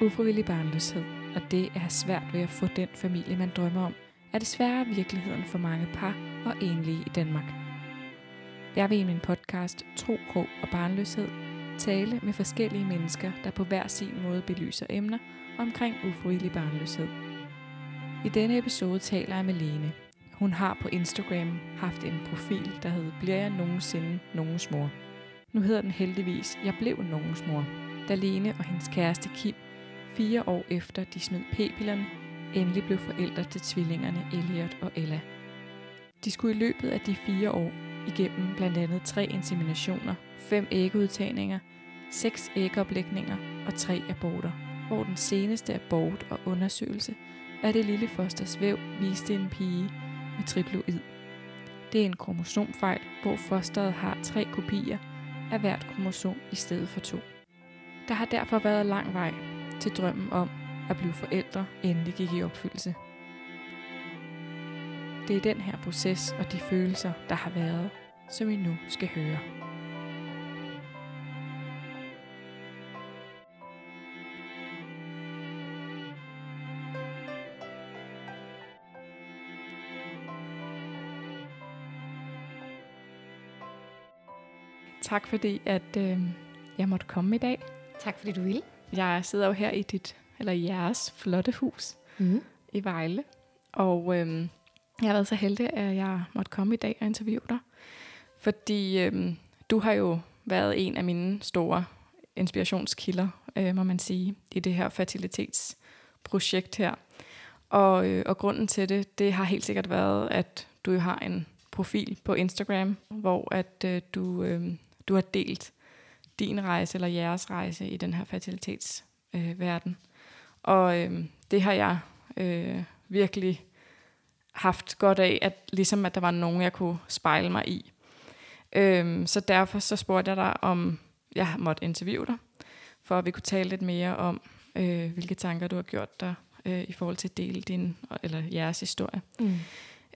Ufrivillig barnløshed, og det er svært ved at få den familie, man drømmer om, er desværre virkeligheden for mange par og enlige i Danmark. Jeg vil i min podcast Tro, Håb og Barnløshed tale med forskellige mennesker, der på hver sin måde belyser emner omkring ufrivillig barnløshed. I denne episode taler jeg med Lene. Hun har på Instagram haft en profil, der hed Bliver jeg nogensinde nogens mor? Nu hedder den heldigvis Jeg blev nogens mor, da Lene og hendes kæreste Kim fire år efter de smed p-pillerne, endelig blev forældre til tvillingerne Elliot og Ella. De skulle i løbet af de fire år igennem blandt andet tre inseminationer, fem ægudtagninger, seks ægoplægninger og tre aborter, hvor den seneste abort og undersøgelse af det lille fosters væv viste en pige med triploid. Det er en kromosomfejl, hvor fosteret har tre kopier af hvert kromosom i stedet for to. Der har derfor været lang vej til drømmen om at blive forældre endelig gik i opfyldelse. Det er den her proces og de følelser, der har været, som I nu skal høre. Tak fordi, at øh, jeg måtte komme i dag. Tak fordi du ville. Jeg sidder jo her i dit, eller jeres flotte hus Mm. i Vejle. Og øhm, jeg har været så heldig, at jeg måtte komme i dag og interviewe dig. Fordi øhm, du har jo været en af mine store inspirationskilder, øh, må man sige, i det her fertilitetsprojekt her. Og, øh, og grunden til det, det har helt sikkert været, at du jo har en profil på Instagram, hvor at øh, du, øh, du har delt din rejse eller jeres rejse i den her fertilitetsverden. Øh, verden. og øh, det har jeg øh, virkelig haft godt af, at ligesom at der var nogen, jeg kunne spejle mig i. Øh, så derfor så spurgte jeg dig, om jeg måtte interviewe dig, for at vi kunne tale lidt mere om, øh, hvilke tanker du har gjort dig øh, i forhold til at dele din eller jeres historie. Mm.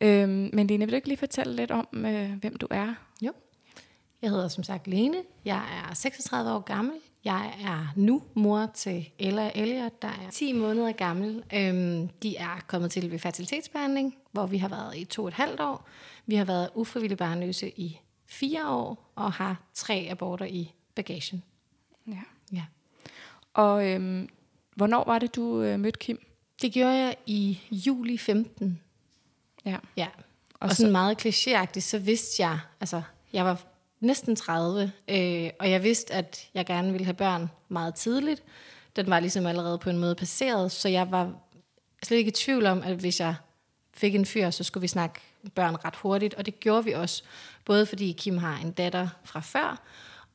Øhm, men Lene, vil du ikke lige fortælle lidt om, øh, hvem du er? Jeg hedder som sagt Lene. Jeg er 36 år gammel. Jeg er nu mor til Ella og Elliot, der er 10 måneder gammel. Øhm, de er kommet til ved fertilitetsbehandling, hvor vi har været i to og et halvt år. Vi har været ufrivillig barnløse i fire år og har tre aborter i bagagen. Ja. Ja. Og øhm, hvornår var det, du øh, mødte Kim? Det gjorde jeg i juli 15. Ja. Ja. Og Og, sådan meget klichéagtigt, så vidste jeg, altså jeg var næsten 30, øh, og jeg vidste, at jeg gerne ville have børn meget tidligt. Den var ligesom allerede på en måde passeret, så jeg var slet ikke i tvivl om, at hvis jeg fik en fyr, så skulle vi snakke børn ret hurtigt, og det gjorde vi også. Både fordi Kim har en datter fra før,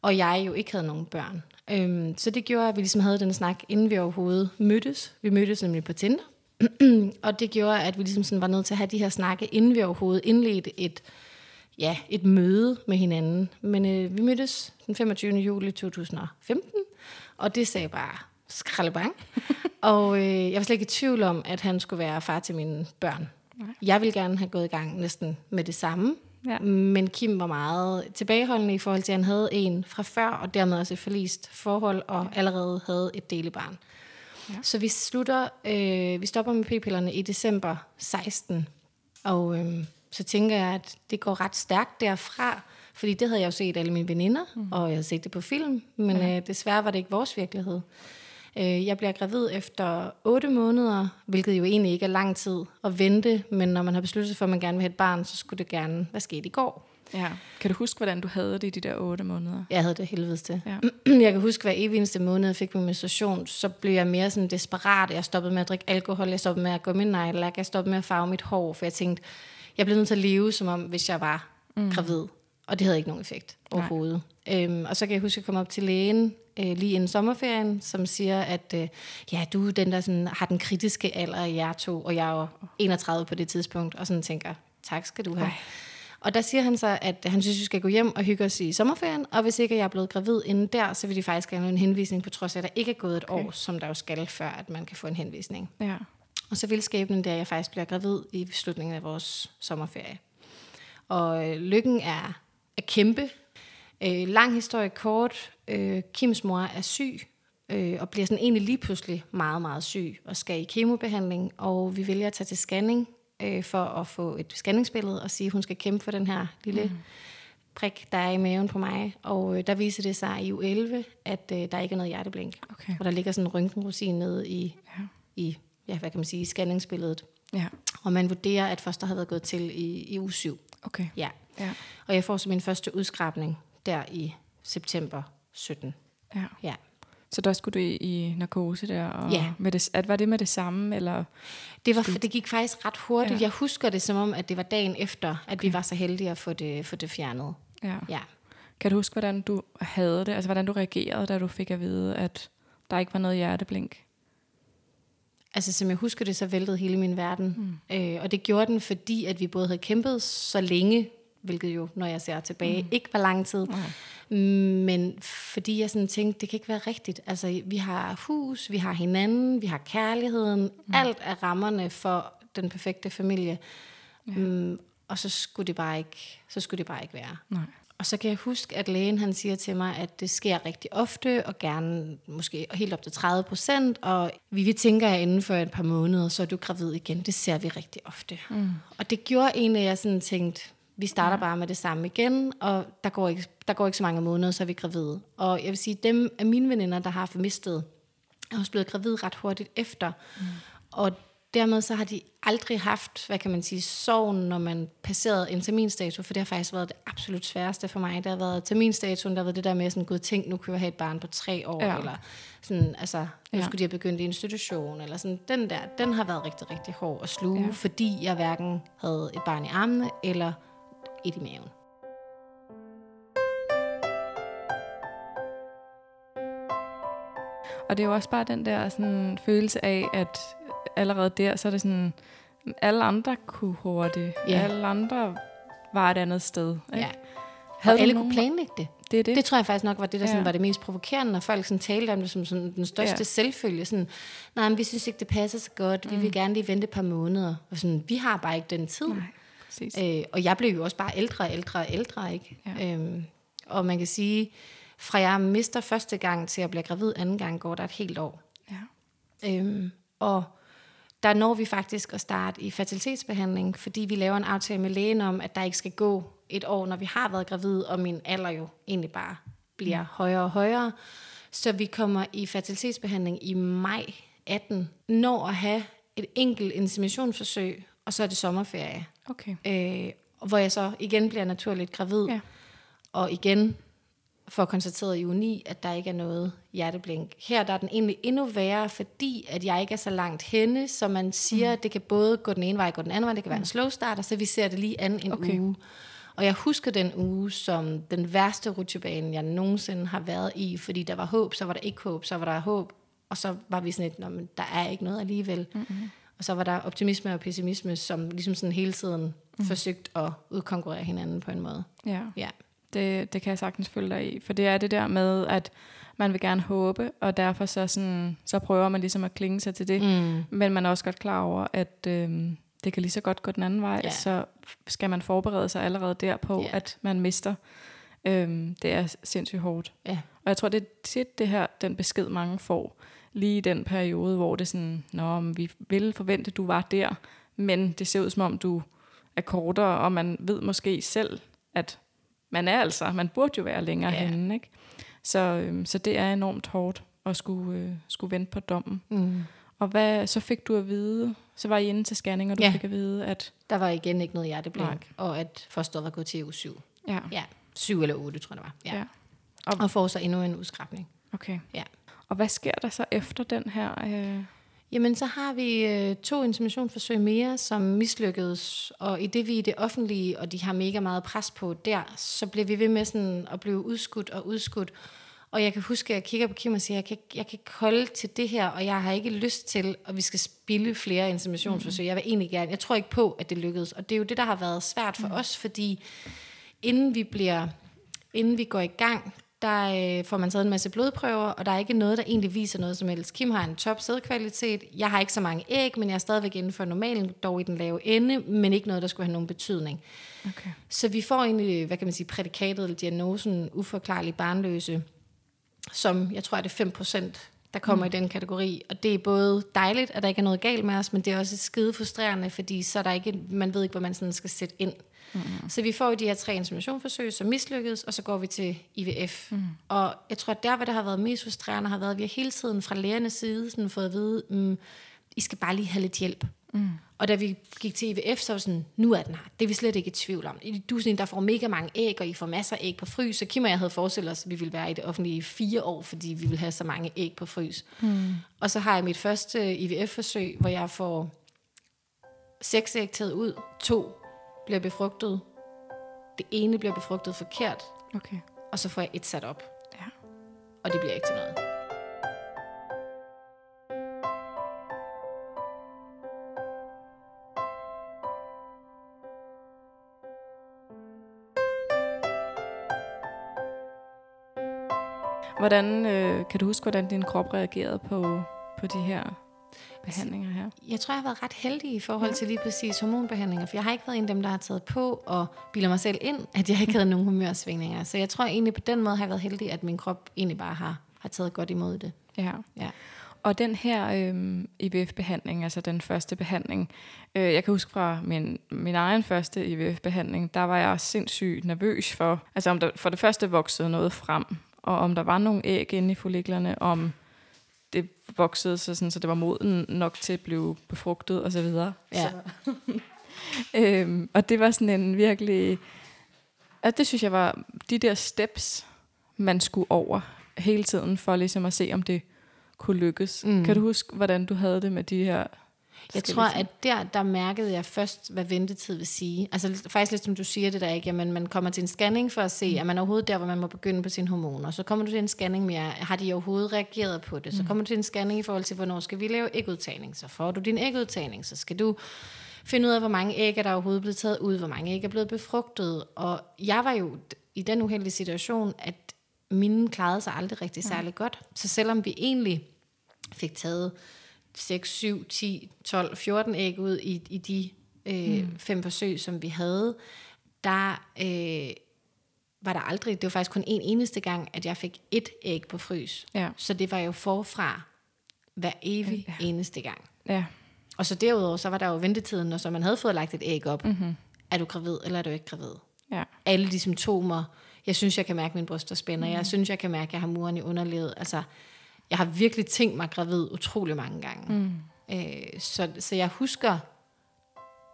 og jeg jo ikke havde nogen børn. Øhm, så det gjorde, at vi ligesom havde den snak, inden vi overhovedet mødtes. Vi mødtes nemlig på Tinder. og det gjorde, at vi ligesom sådan var nødt til at have de her snakke, inden vi overhovedet indledte et, ja, et møde med hinanden. Men øh, vi mødtes den 25. juli 2015, og det sagde bare skraldebang. og øh, jeg var slet ikke i tvivl om, at han skulle være far til mine børn. Nej. Jeg ville gerne have gået i gang næsten med det samme, Ja. men Kim var meget tilbageholdende i forhold til, at han havde en fra før, og dermed også et forlist forhold, og allerede havde et delebarn. Ja. Ja. Så vi slutter, øh, vi stopper med p-pillerne i december 16, og øh, så tænker jeg, at det går ret stærkt derfra, fordi det havde jeg jo set alle mine veninder, mm. og jeg havde set det på film, men ja. øh, desværre var det ikke vores virkelighed. Øh, jeg bliver gravid efter 8 måneder, hvilket jo egentlig ikke er lang tid at vente, men når man har besluttet sig for, at man gerne vil have et barn, så skulle det gerne være sket i går. ja. Kan du huske, hvordan du havde det i de der otte måneder? Jeg havde det helvedes til. Ja. Jeg kan huske, hver evig eneste måned, jeg fik min menstruation, så blev jeg mere sådan desperat. Jeg stoppede med at drikke alkohol, jeg stoppede med at gå med nejlak, jeg stoppede med at farve mit hår, for jeg tænkte, jeg blev nødt til at leve, som om, hvis jeg var mm. gravid. Og det havde ikke nogen effekt overhovedet. Øhm, og så kan jeg huske, at jeg kom op til lægen øh, lige inden sommerferien, som siger, at øh, ja, du er den, der sådan, har den kritiske alder i jer to, og jeg var 31 på det tidspunkt, og sådan tænker, tak skal du have. Ej. Og der siger han så, at han synes, vi skal gå hjem og hygge os i sommerferien, og hvis ikke jeg er blevet gravid inden der, så vil de faktisk gerne have en henvisning, på trods af, at der ikke er gået et Okay. år, som der jo skal, før at man kan få en henvisning. Ja. Og så vil skæbnen det, at jeg faktisk bliver gravid i slutningen af vores sommerferie. Og øh, lykken er, er kæmpe. Øh, lang historie kort. Øh, Kims mor er syg øh, og bliver sådan egentlig lige pludselig meget, meget syg og skal i kemobehandling, og vi vælger at tage til scanning øh, for at få et scanningsbillede og sige, at hun skal kæmpe for den her lille mm. prik, der er i maven på mig. Og øh, der viser det sig i u 11, at øh, der ikke er noget hjerteblink. Okay. Og der ligger sådan en røntgenrosin nede i, Ja. i ja, hvad kan man sige, scanningsbilledet. Ja. Og man vurderer, at foster har været gået til i, i uge 7. Okay. Ja. Ja. Og jeg får så min første udskrabning der i september 17. ja. Ja. Så der skulle du i, i narkose der? Og Ja. Med det, at, var det med det samme, eller? Det, var, det gik faktisk ret hurtigt. Ja. Jeg husker det som om, at det var dagen efter, at vi var så heldige at få det, få det fjernet. Ja. Ja. Kan du huske, hvordan du havde det? Altså, hvordan du reagerede, da du fik at vide, at der ikke var noget hjerteblink? Altså, som jeg husker det, så væltede hele min verden. Mm. Øh, og det gjorde den, fordi at vi både havde kæmpet så længe, hvilket jo, når jeg ser tilbage, mm. ikke var lang tid. Mm. Men fordi jeg sådan tænkte, det kan ikke være rigtigt. Altså, vi har hus, vi har hinanden, vi har kærligheden. Mm. Alt er rammerne for den perfekte familie. Ja. Mm, og så skulle det bare ikke, så skulle det bare ikke være. Nej. Og så kan jeg huske, at lægen han siger til mig, at det sker rigtig ofte, og gerne måske helt op til 30 procent. Og vi, vi tænker, at inden for et par måneder, så er du gravid igen. Det ser vi rigtig ofte. Mm. Og det gjorde egentlig, at jeg sådan tænkte, vi starter bare med det samme igen, og der går, ikke, der går ikke så mange måneder, så er vi gravide. Og jeg vil sige, dem af mine veninder, der har formistet, er også blevet gravid ret hurtigt efter. Mm. Og dermed så har de aldrig haft, hvad kan man sige, sorgen, når man passerede en terminstato, for det har faktisk været det absolut sværeste for mig. Det har været terminstatuen, der har været det der med sådan, gud tænk, nu kan jeg have et barn på tre år, Ja. eller sådan, altså, nu Ja. skulle de have begyndt i institution, eller sådan, den der, den har været rigtig, rigtig hård at sluge, ja. fordi jeg hverken havde et barn i armene, eller et i maven. Og det er jo også bare den der sådan, følelse af, at allerede der, så er det sådan, alle andre kunne hurtigt. Ja. Alle andre var et andet sted. Ikke? Ja. Havde og alle nogen- kunne planlægge det. Det er det. Det tror jeg faktisk nok var det, der Ja. sådan, var det mest provokerende, når folk sådan talte om det som sådan, den største Ja. selvfølge. Sådan, Nej, men vi synes ikke, det passer så godt. Vi vil gerne lige vente et par måneder. Og sådan, vi har bare ikke den tid. Nej, præcis. Øh, og jeg blev jo også bare ældre og ældre og ældre. Ikke? Ja. Øhm, og man kan sige, fra jeg mister første gang til jeg bliver gravid anden gang, går der et helt år. Ja. Øhm, og der når vi faktisk at starte i fertilitetsbehandling, fordi vi laver en aftale med lægen om, at der ikke skal gå et år, når vi har været gravid, og min alder jo egentlig bare bliver mm. højere og højere. Så vi kommer i fertilitetsbehandling i maj 18, når at have et enkelt inseminationsforsøg, og så er det sommerferie. Okay. Øh, hvor jeg så igen bliver naturligt gravid, Ja. og igen får konstateret i uge 9, at der ikke er noget hjerteblink. Her der er den egentlig endnu værre, fordi at jeg ikke er så langt henne, så man siger, mm. at det kan både gå den ene vej og gå den anden vej, det kan være en slow starter, så vi ser det lige an en Okay. uge. Og jeg husker den uge som den værste rutsjebane, jeg nogensinde har været i, fordi der var håb, så var der ikke håb, så var der håb, og så var vi sådan lidt, "Nå, men der er ikke noget alligevel. Mm-hmm. Og så var der optimisme og pessimisme, som ligesom sådan hele tiden mm. forsøgt at udkonkurrere hinanden på en måde. Ja. Ja. Det, det kan jeg sagtens følge dig i. For det er det der med, at man vil gerne håbe, og derfor så, sådan, så prøver man ligesom at klinge sig til det. Mm. Men man er også godt klar over, at øhm, det kan lige så godt gå den anden vej. Ja. Så skal man forberede sig allerede derpå, Ja. at man mister. Øhm, det er sindssygt hårdt. Ja. Og jeg tror, det er tit det her, den besked mange får, lige i den periode, hvor det sådan, Nå, vi ville forvente, at du var der, men det ser ud som om, du er kortere, og man ved måske selv, at man er altså, man burde jo være længere Ja. henne, ikke? Så, øhm, så det er enormt hårdt at skulle, øh, skulle vente på dommen. Mm. Og hvad, så fik du at vide, så var I inde til scanning, og du Ja. fik at vide, at Der var igen ikke noget hjerteblink, Nej. og at fosteret var gået til uge 7. ja, Ja, 7 eller 8, tror jeg det var. Ja. Ja. Og, og får så endnu en udskrabning. okay. Ja. Og hvad sker der så efter den her? Øh, Jamen, så har vi øh, to inseminationsforsøg mere, som mislykkedes, og i det vi er det offentlige, og de har mega meget pres på der, så bliver vi ved med sådan at blive udskudt og udskudt. Og jeg kan huske, at jeg kigger på Kim og siger, jeg kan, jeg kan ikke holde til det her, og jeg har ikke lyst til, at vi skal spille flere inseminationsforsøg. Jeg vil egentlig gerne, jeg tror ikke på, at det lykkedes. Og det er jo det, der har været svært for os, fordi inden vi bliver, inden vi går i gang, der øh, får man taget en masse blodprøver, og der er ikke noget, der egentlig viser noget som helst. Kim har en top sædkvalitet. Jeg har ikke så mange æg, men jeg er stadigvæk inden for normalen, dog i den lave ende, men ikke noget, der skulle have nogen betydning. okay. Så vi får egentlig, hvad kan man sige, prædikatet eller diagnosen uforklarlig barnløse, som jeg tror er det 5% der kommer mm. i den kategori. Og det er både dejligt, at der ikke er noget galt med os, men det er også skide frustrerende, fordi så er der ikke, man ved ikke, hvor man sådan skal sætte ind. Mm. Så vi får jo de her tre inseminationsforsøg, som mislykkedes, og så går vi til IVF. Mm. Og jeg tror, at der, hvor det har været mest frustrerende, har været, at vi har hele tiden fra lægernes side sådan fået at vide, mm, I skal bare lige have lidt hjælp. Mm. Og da vi gik til IVF, så var sådan, nu er den her. Det er vi slet ikke i tvivl om. Du er sådan der får mega mange æg, og I får masser af æg på frys. Så Kim og jeg havde forestillet os, at vi ville være i det offentlige i fire år, fordi vi ville have så mange æg på frys. Mm. Og så har jeg mit første IVF-forsøg, hvor jeg får seks æg taget ud. To bliver befrugtet. Det ene bliver befrugtet forkert. Okay. Og så får jeg et sat op. Ja. Og det bliver ikke til noget. Hvordan, øh, kan du huske, hvordan din krop reagerede på, på de her behandlinger her? Jeg tror, jeg har været ret heldig i forhold til lige præcis hormonbehandlinger, for jeg har ikke været en af dem, der har taget på og bilder mig selv ind, at jeg ikke havde nogen humørsvingninger. Så jeg tror egentlig på den måde har jeg været heldig, at min krop egentlig bare har, har taget godt imod det. Ja. Ja. Og den her øh, IVF-behandling, altså den første behandling, øh, jeg kan huske fra min, min egen første IVF-behandling, der var jeg sindssygt nervøs for, altså om der for det første voksede noget frem, og om der var nogle æg inde i folliklerne, om det voksede så, sådan, så det var moden nok til at blive befrugtet og så videre. Ja. Så, øhm, og det var sådan en virkelig... Altså det synes jeg var de der steps, man skulle over hele tiden, for ligesom at se, om det kunne lykkes. Mm. Kan du huske, hvordan du havde det med de her jeg tror, at der, der mærkede jeg først, hvad ventetid vil sige. Altså faktisk lidt som du siger det der, ikke? Jamen, man kommer til en scanning for at se, mm. at man overhovedet der, hvor man må begynde på sine hormoner. Så kommer du til en scanning mere, har de overhovedet reageret på det? Så mm. kommer du til en scanning i forhold til, hvornår skal vi lave ægudtagning? Så får du din ægudtagning, så skal du finde ud af, hvor mange æg er der overhovedet blevet taget ud, hvor mange æg er blevet befrugtet. Og jeg var jo i den uheldige situation, at mine klarede sig aldrig rigtig særlig mm. godt. Så selvom vi egentlig fik taget 6, 7, 10, 12, 14 æg ud i, i de øh, mm. fem forsøg, som vi havde, der øh, var der aldrig, det var faktisk kun en eneste gang, at jeg fik et æg på frys. Ja. Så det var jo forfra hver evig Ja. eneste gang. Ja. Og så derudover, så var der jo ventetiden, når så man havde fået lagt et æg op. Mm-hmm. Er du gravid, eller er du ikke gravid? Ja. Alle de symptomer. Jeg synes, jeg kan mærke, at min bryster spænder. Mm. Jeg synes, jeg kan mærke, at jeg har muren i underlivet. Altså, jeg har virkelig tænkt mig gravid utrolig mange gange. Mm. Øh, så, så jeg husker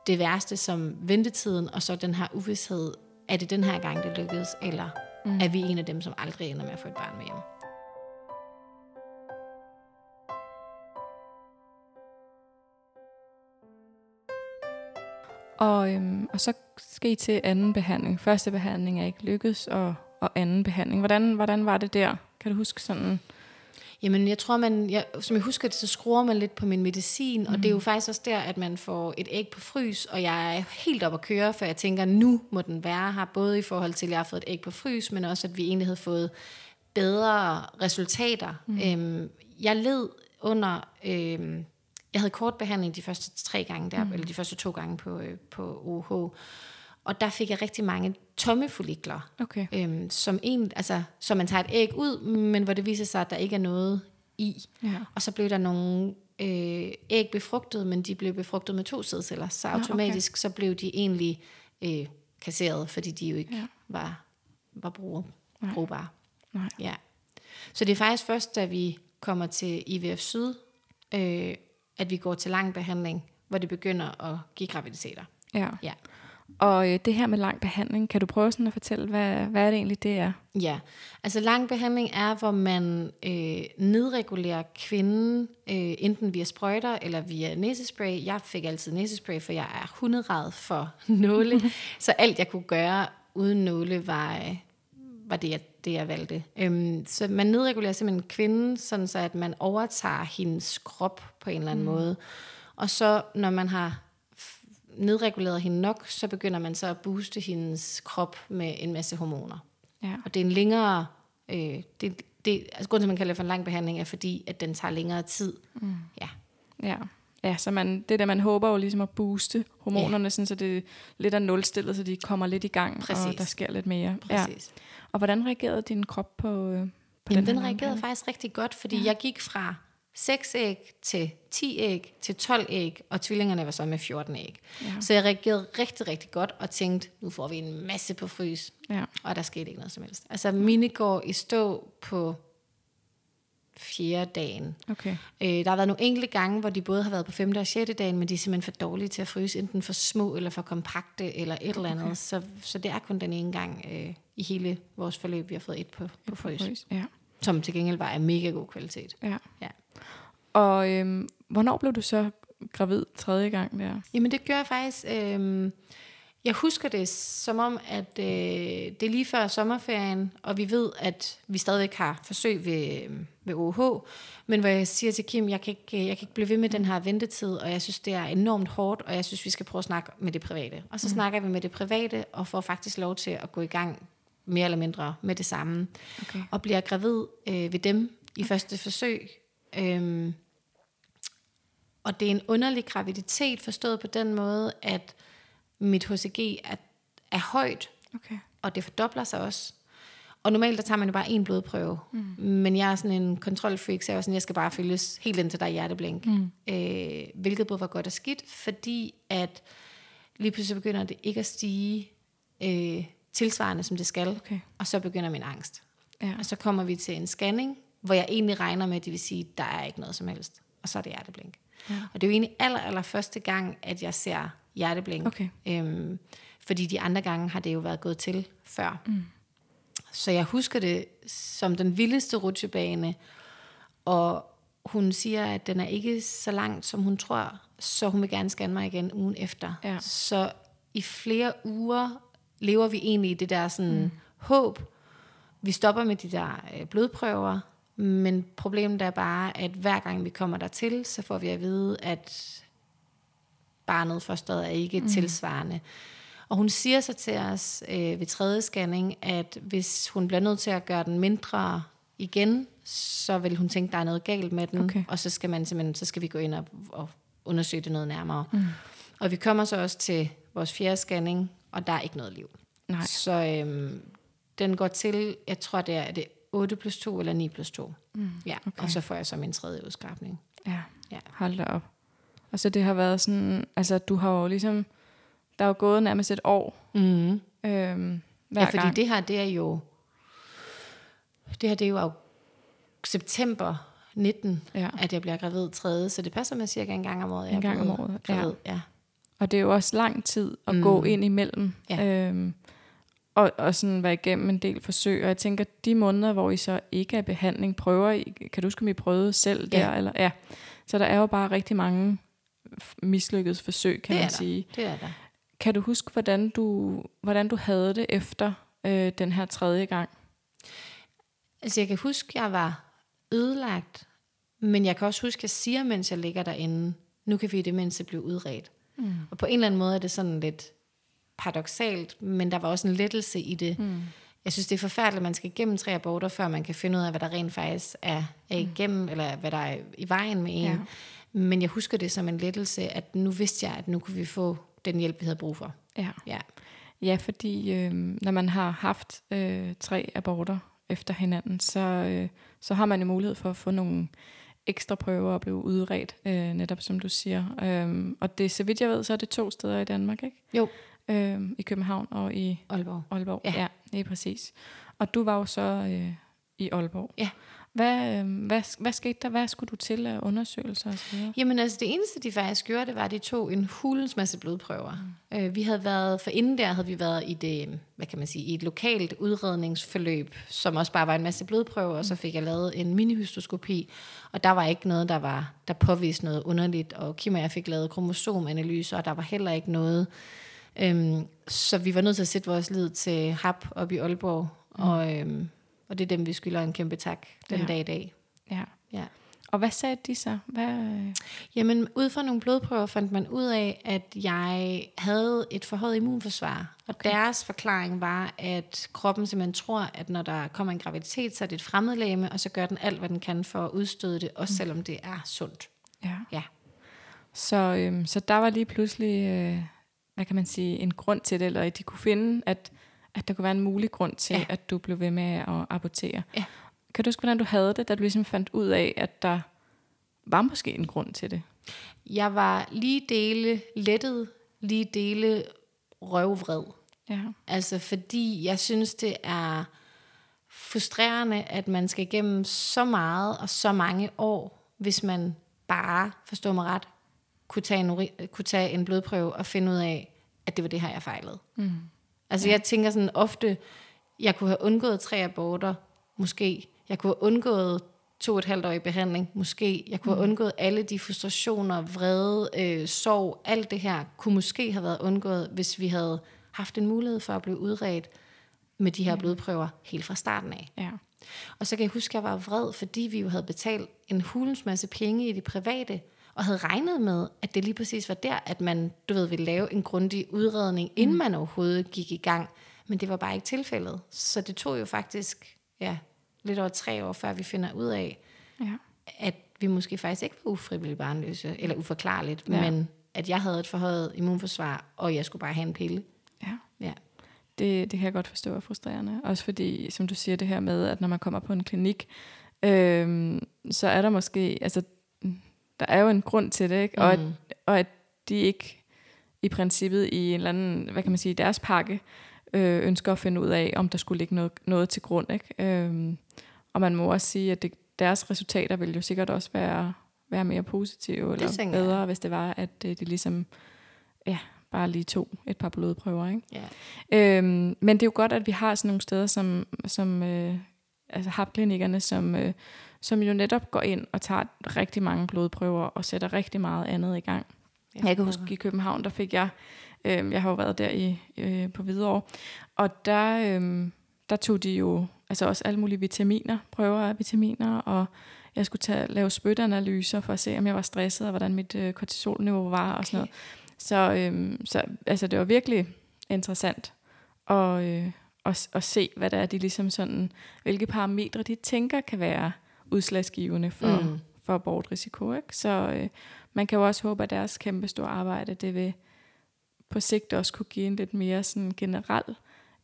det værste som ventetiden, og så den her uvidshed. Er det den her gang, det lykkedes, eller mm. er vi en af dem, som aldrig ender med at få et barn med hjem? Og, øhm, og så skal I til anden behandling. Første behandling er ikke lykkedes, og, og anden behandling. Hvordan, hvordan var det der? Kan du huske sådan? Jamen, jeg tror, man, jeg, som jeg husker det, så skruer man lidt på min medicin, mm. og det er jo faktisk også der, at man får et æg på frys, og jeg er helt op at køre, for jeg tænker, nu må den være her, både i forhold til, at jeg har fået et æg på frys, men også, at vi egentlig havde fået bedre resultater. Mm. Øhm, jeg led under, øhm, jeg havde kort behandling de første tre gange der, mm. eller de første to gange på, øh, på OH, og der fik jeg rigtig mange tomme follikler, Okay. øhm, som, en, altså, som man tager et æg ud, men hvor det viser sig, at der ikke er noget i. Ja. Og så blev der nogle øh, æg befrugtet, men de blev befrugtet med to sædceller, så okay. automatisk så blev de egentlig øh, kasseret, fordi de jo ikke Ja. ja. var, var bruger, Nej. brugbare. Nej. Ja. Så det er faktisk først, da vi kommer til IVF Syd, øh, at vi går til lang behandling, hvor det begynder at give graviditeter. Ja. Ja. Og øh, det her med lang behandling, kan du prøve sådan at fortælle, hvad, hvad er det egentlig, det er? Ja, altså lang behandling er, hvor man øh, nedregulerer kvinden, øh, enten via sprøjter eller via næsespray. Jeg fik altid næsespray, for jeg er hunderad for nåle, så alt jeg kunne gøre uden nåle var, øh, var det, jeg, det, jeg valgte. Øhm, så man nedregulerer simpelthen kvinden, sådan så at man overtager hendes krop på en eller anden mm. måde. Og så når man har nedreguleret hende nok, så begynder man så at booste hendes krop med en masse hormoner. Ja. Og det er en længere... Øh, det, det, altså grunden til, at man kalder det for en lang behandling, er fordi, at den tager længere tid. Mm. Ja. Ja. Ja, så man, det der, man håber jo ligesom at booste hormonerne, ja. sådan, så det lidt er nulstillet, så de kommer lidt i gang, Præcis. og der sker lidt mere. Præcis. Ja. Og hvordan reagerede din krop på, øh, på Jamen, den her reagerede faktisk rigtig godt, fordi ja. jeg gik fra 6 æg til 10 æg til 12 æg, og tvillingerne var så med 14 æg. Ja. Så jeg reagerede rigtig, rigtig godt og tænkte, nu får vi en masse på frys. Ja. Og der skete ikke noget som helst. Altså, mine går i stå på fjerde dagen. Okay. Øh, der har været nogle enkelte gange, hvor de både har været på femte og sjette dagen, men de er simpelthen for dårlige til at fryse, enten for små eller for kompakte eller et eller andet. Så, så det er kun den ene gang øh, i hele vores forløb, vi har fået et på, på frys, Frys. Ja. som til gengæld var af mega god kvalitet. ja. Ja. Og øhm, hvornår blev du så gravid tredje gang der? Jamen det gør jeg faktisk. Øh, jeg husker det som om, at øh, det er lige før sommerferien, og vi ved, at vi stadigvæk har forsøg ved, ved OH, men hvor jeg siger til Kim, jeg kan, ikke, jeg kan ikke blive ved med den her ventetid, og jeg synes, det er enormt hårdt, og jeg synes, vi skal prøve at snakke med det private. Og så mm. snakker vi med det private, og får faktisk lov til at gå i gang mere eller mindre med det samme. Okay. Og bliver gravid øh, ved dem i første forsøg. Øhm, og det er en underlig graviditet, forstået på den måde, at mit HCG er, er højt, Okay. og det fordobler sig også. Og normalt der tager man jo bare en blodprøve. Mm. Men jeg er sådan en kontrolfreak, så jeg sådan, jeg skal bare følges helt indtil der er hjerteblink. Mm. Øh, hvilket både var godt og skidt, fordi at lige pludselig begynder det ikke at stige øh, tilsvarende, som det skal. Okay. Og så begynder min angst. Ja. Og så kommer vi til en scanning, hvor jeg egentlig regner med, at det vil sige, der er ikke noget som helst. Og så er det hjerteblink. Ja. Og det er jo egentlig aller, aller første gang, at jeg ser hjerteblink. Okay. Øhm, fordi de andre gange har det jo været gået til før. Mm. Så jeg husker det som den vildeste rutsjebane, og hun siger, at den er ikke så langt, som hun tror, så hun vil gerne scanne mig igen ugen efter. Ja. Så i flere uger lever vi egentlig i det der sådan mm. håb. Vi stopper med de der øh, blodprøver, men problemet er bare, at hver gang vi kommer dertil, så får vi at vide, at barnet fosteret er ikke mm. tilsvarende. Og hun siger så til os øh, ved tredje scanning, at hvis hun bliver nødt til at gøre den mindre igen, så vil hun tænke, der er noget galt med den, Okay. og så skal man simpelthen, så skal vi gå ind og, og undersøge det noget nærmere. Mm. Og vi kommer så også til vores fjerde scanning, og der er ikke noget liv. Nej. Så øhm, den går til, jeg tror det er, er det 8 plus 2 eller 9 plus 2. Mm, ja, okay. og så får jeg så min tredje udskrabning. Ja. Ja. Hold da op. Og så det har været sådan, altså du har jo ligesom, der er jo gået nærmest et år. Mm. Øhm, hver Ja, fordi gang. det her, det er jo, det her, det er jo september 19, Ja. at jeg bliver gravid tredje, så det passer med cirka en gang om året. jeg En gang om året, ja. Gravid. Ja. Og det er jo også lang tid at mm. gå ind imellem. Ja. Øhm, og, og sådan være igennem en del forsøg. Og jeg tænker, de måneder, hvor I så ikke er behandling, prøver I, kan du huske, om I prøvede selv Ja. der? Eller, ja. Så der er jo bare rigtig mange mislykkedes forsøg, kan Det man der. sige. Det er der. Kan du huske, hvordan du, hvordan du havde det efter øh, den her tredje gang? Altså, jeg kan huske, jeg var ødelagt, men jeg kan også huske, at jeg siger, mens jeg ligger derinde, nu kan vi i det mindste blive udredt. Mm. Og på en eller anden måde er det sådan lidt paradoxalt, men der var også en lettelse i det. Mm. Jeg synes, det er forfærdeligt, at man skal igennem tre aborter, før man kan finde ud af, hvad der rent faktisk er, er igennem, eller hvad der er i vejen med en. Ja. Men jeg husker det som en lettelse, at nu vidste jeg, at nu kunne vi få den hjælp, vi havde brug for. Ja, Ja. ja fordi øh, når man har haft øh, tre aborter efter hinanden, så, øh, så har man jo mulighed for at få nogle ekstra prøver og blive udredt, øh, netop som du siger. Øh, og det, så vidt jeg ved, så er det to steder i Danmark, ikke? Jo, Øh, I København og i Aalborg. Aalborg. Ja. ja det er præcis. Og du var jo så øh, i Aalborg. Ja. Hvad, øh, hvad, hvad skete der? Hvad skulle du til af undersøgelser og så videre? Jamen altså, det eneste, de faktisk gjorde, det var, at de tog en hulens masse blodprøver. Mm. Øh, vi havde været, for inden der havde vi været i det, hvad kan man sige, i et lokalt udredningsforløb, som også bare var en masse blodprøver, og så fik jeg lavet en minihystoskopi, og der var ikke noget, der var der påviste noget underligt, og Kim og jeg fik lavet kromosomanalyser, og der var heller ikke noget. Øhm, så vi var nødt til at sætte vores lid til HAP op i Aalborg, mm. og, øhm, og det er dem, vi skylder en kæmpe tak den Ja. dag i dag. Ja. Ja. Og hvad sagde de så? Hvad, øh, Jamen, ud fra nogle blodprøver fandt man ud af, at jeg havde et forhøjet immunforsvar. Og okay. deres forklaring var, at kroppen simpelthen tror, at når der kommer en graviditet, så er det et fremmedlæme, og så gør den alt, hvad den kan for at udstøde det, også selvom det er sundt. ja. Ja. Så, øhm, så der var lige pludselig, øh, hvad kan man sige, en grund til det, eller at de kunne finde, at, at der kunne være en mulig grund til, Ja. at du blev ved med at abortere. Ja. kan du huske, hvordan du havde det, da du ligesom fandt ud af, at der var måske en grund til det? Jeg var lige dele lettet, lige dele røvvred. Ja. Altså fordi jeg synes, det er frustrerende, at man skal igennem så meget og så mange år, hvis man bare, forstår mig ret, kunne tage en, uri- kunne tage en blodprøve og finde ud af, at det var det her, jeg fejlede. Mm. Altså ja. jeg tænker sådan ofte, jeg kunne have undgået tre aborter, måske. Jeg kunne have undgået to og et halvt år i behandling, måske. Jeg kunne have undgået alle de frustrationer, vrede, øh, sorg, alt det her, kunne måske have været undgået, hvis vi havde haft en mulighed for at blive udredt med de her blodprøver helt fra starten af. Ja. Og så kan jeg huske, at jeg var vred, fordi vi jo havde betalt en hulens masse penge i det private, og havde regnet med, at det lige præcis var der, at man, du ved, ville lave en grundig udredning, inden man overhovedet gik i gang. Men det var bare ikke tilfældet. Så det tog jo faktisk, ja, lidt over tre år, før vi finder ud af, Ja. at vi måske faktisk ikke var ufrivilligt barnløse, eller uforklarligt, ja. men at jeg havde et forhøjet immunforsvar, og jeg skulle bare have en pille. ja. Ja. Det, det kan jeg godt forstå er frustrerende. Også fordi, som du siger, det her med, at når man kommer på en klinik, øhm, så er der måske, altså, der er jo en grund til det, ikke? Og, at, Mm. og at de ikke i princippet i en eller anden, hvad kan man sige, deres pakke, øh, ønsker at finde ud af, om der skulle ligge noget, noget til grund. Ikke? Øhm, og man må også sige, at det, deres resultater vil jo sikkert også være, være mere positive, eller tænker jeg. bedre, hvis det var, at øh, de ligesom, ja, bare lige tog et par blodprøver. Ikke? Ja. Øhm, men det er jo godt, at vi har sådan nogle steder, som, som øh, altså HAP-klinikkerne, som, øh, som jo netop går ind og tager rigtig mange blodprøver og sætter rigtig meget andet i gang. Jeg, jeg kan huske, i København, der fik jeg, øh, jeg har jo været der i, øh, på Hvidovre, og der, øh, der tog de jo altså også alle mulige vitaminer, prøver af vitaminer, og jeg skulle tage, lave spytanalyser for at se, om jeg var stresset, og hvordan mit øh, kortisolniveau var, og sådan noget. Så, øh, så altså, det var virkelig interessant at, øh, at, at se, hvad det er, de ligesom sådan, hvilke parametre de tænker kan være udslagsgivende for, mm. for abortrisiko. Ikke? Så øh, man kan jo også håbe, at deres kæmpe store arbejde, det vil på sigt også kunne give en lidt mere sådan generel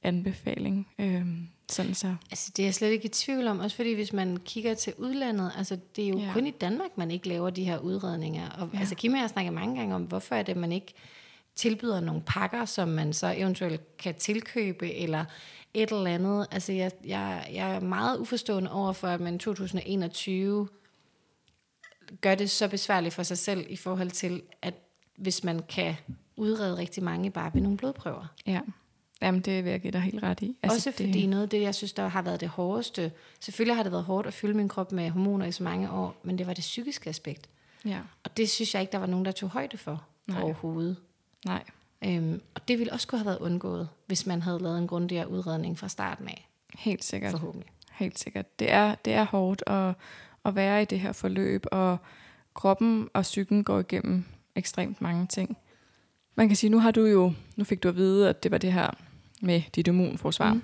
anbefaling. Øh, sådan så. Altså, det er jeg slet ikke i tvivl om, også fordi hvis man kigger til udlandet, altså det er jo Ja. kun i Danmark, man ikke laver de her udredninger. Og, Ja. Altså Kim og jeg har snakket mange gange om, hvorfor er det, man ikke tilbyder nogle pakker, som man så eventuelt kan tilkøbe, eller et eller andet. Altså jeg, jeg, jeg er meget uforstående over for, at man i 2021 gør det så besværligt for sig selv i forhold til, at hvis man kan udrede rigtig mange bare ved nogle blodprøver. Ja. Jamen, det vil jeg give dig helt ret i. Altså Også det, fordi noget af det, jeg synes, der har været det hårdeste, selvfølgelig har det været hårdt at fylde min krop med hormoner i så mange år, men det var det psykiske aspekt. Ja, Og det synes jeg ikke, der var nogen, der tog højde for. Nej. overhovedet. nej. Øhm, og det ville også kunne have været undgået, hvis man havde lavet en grundigere udredning fra starten af, Helt sikkert. forhåbentlig. Helt sikkert. Det er, det er hårdt at, at være i det her forløb, og kroppen og psyken går igennem ekstremt mange ting. Man kan sige, nu har du jo, nu fik du at vide, at det var det her med dit immunforsvar. Mm. Mm.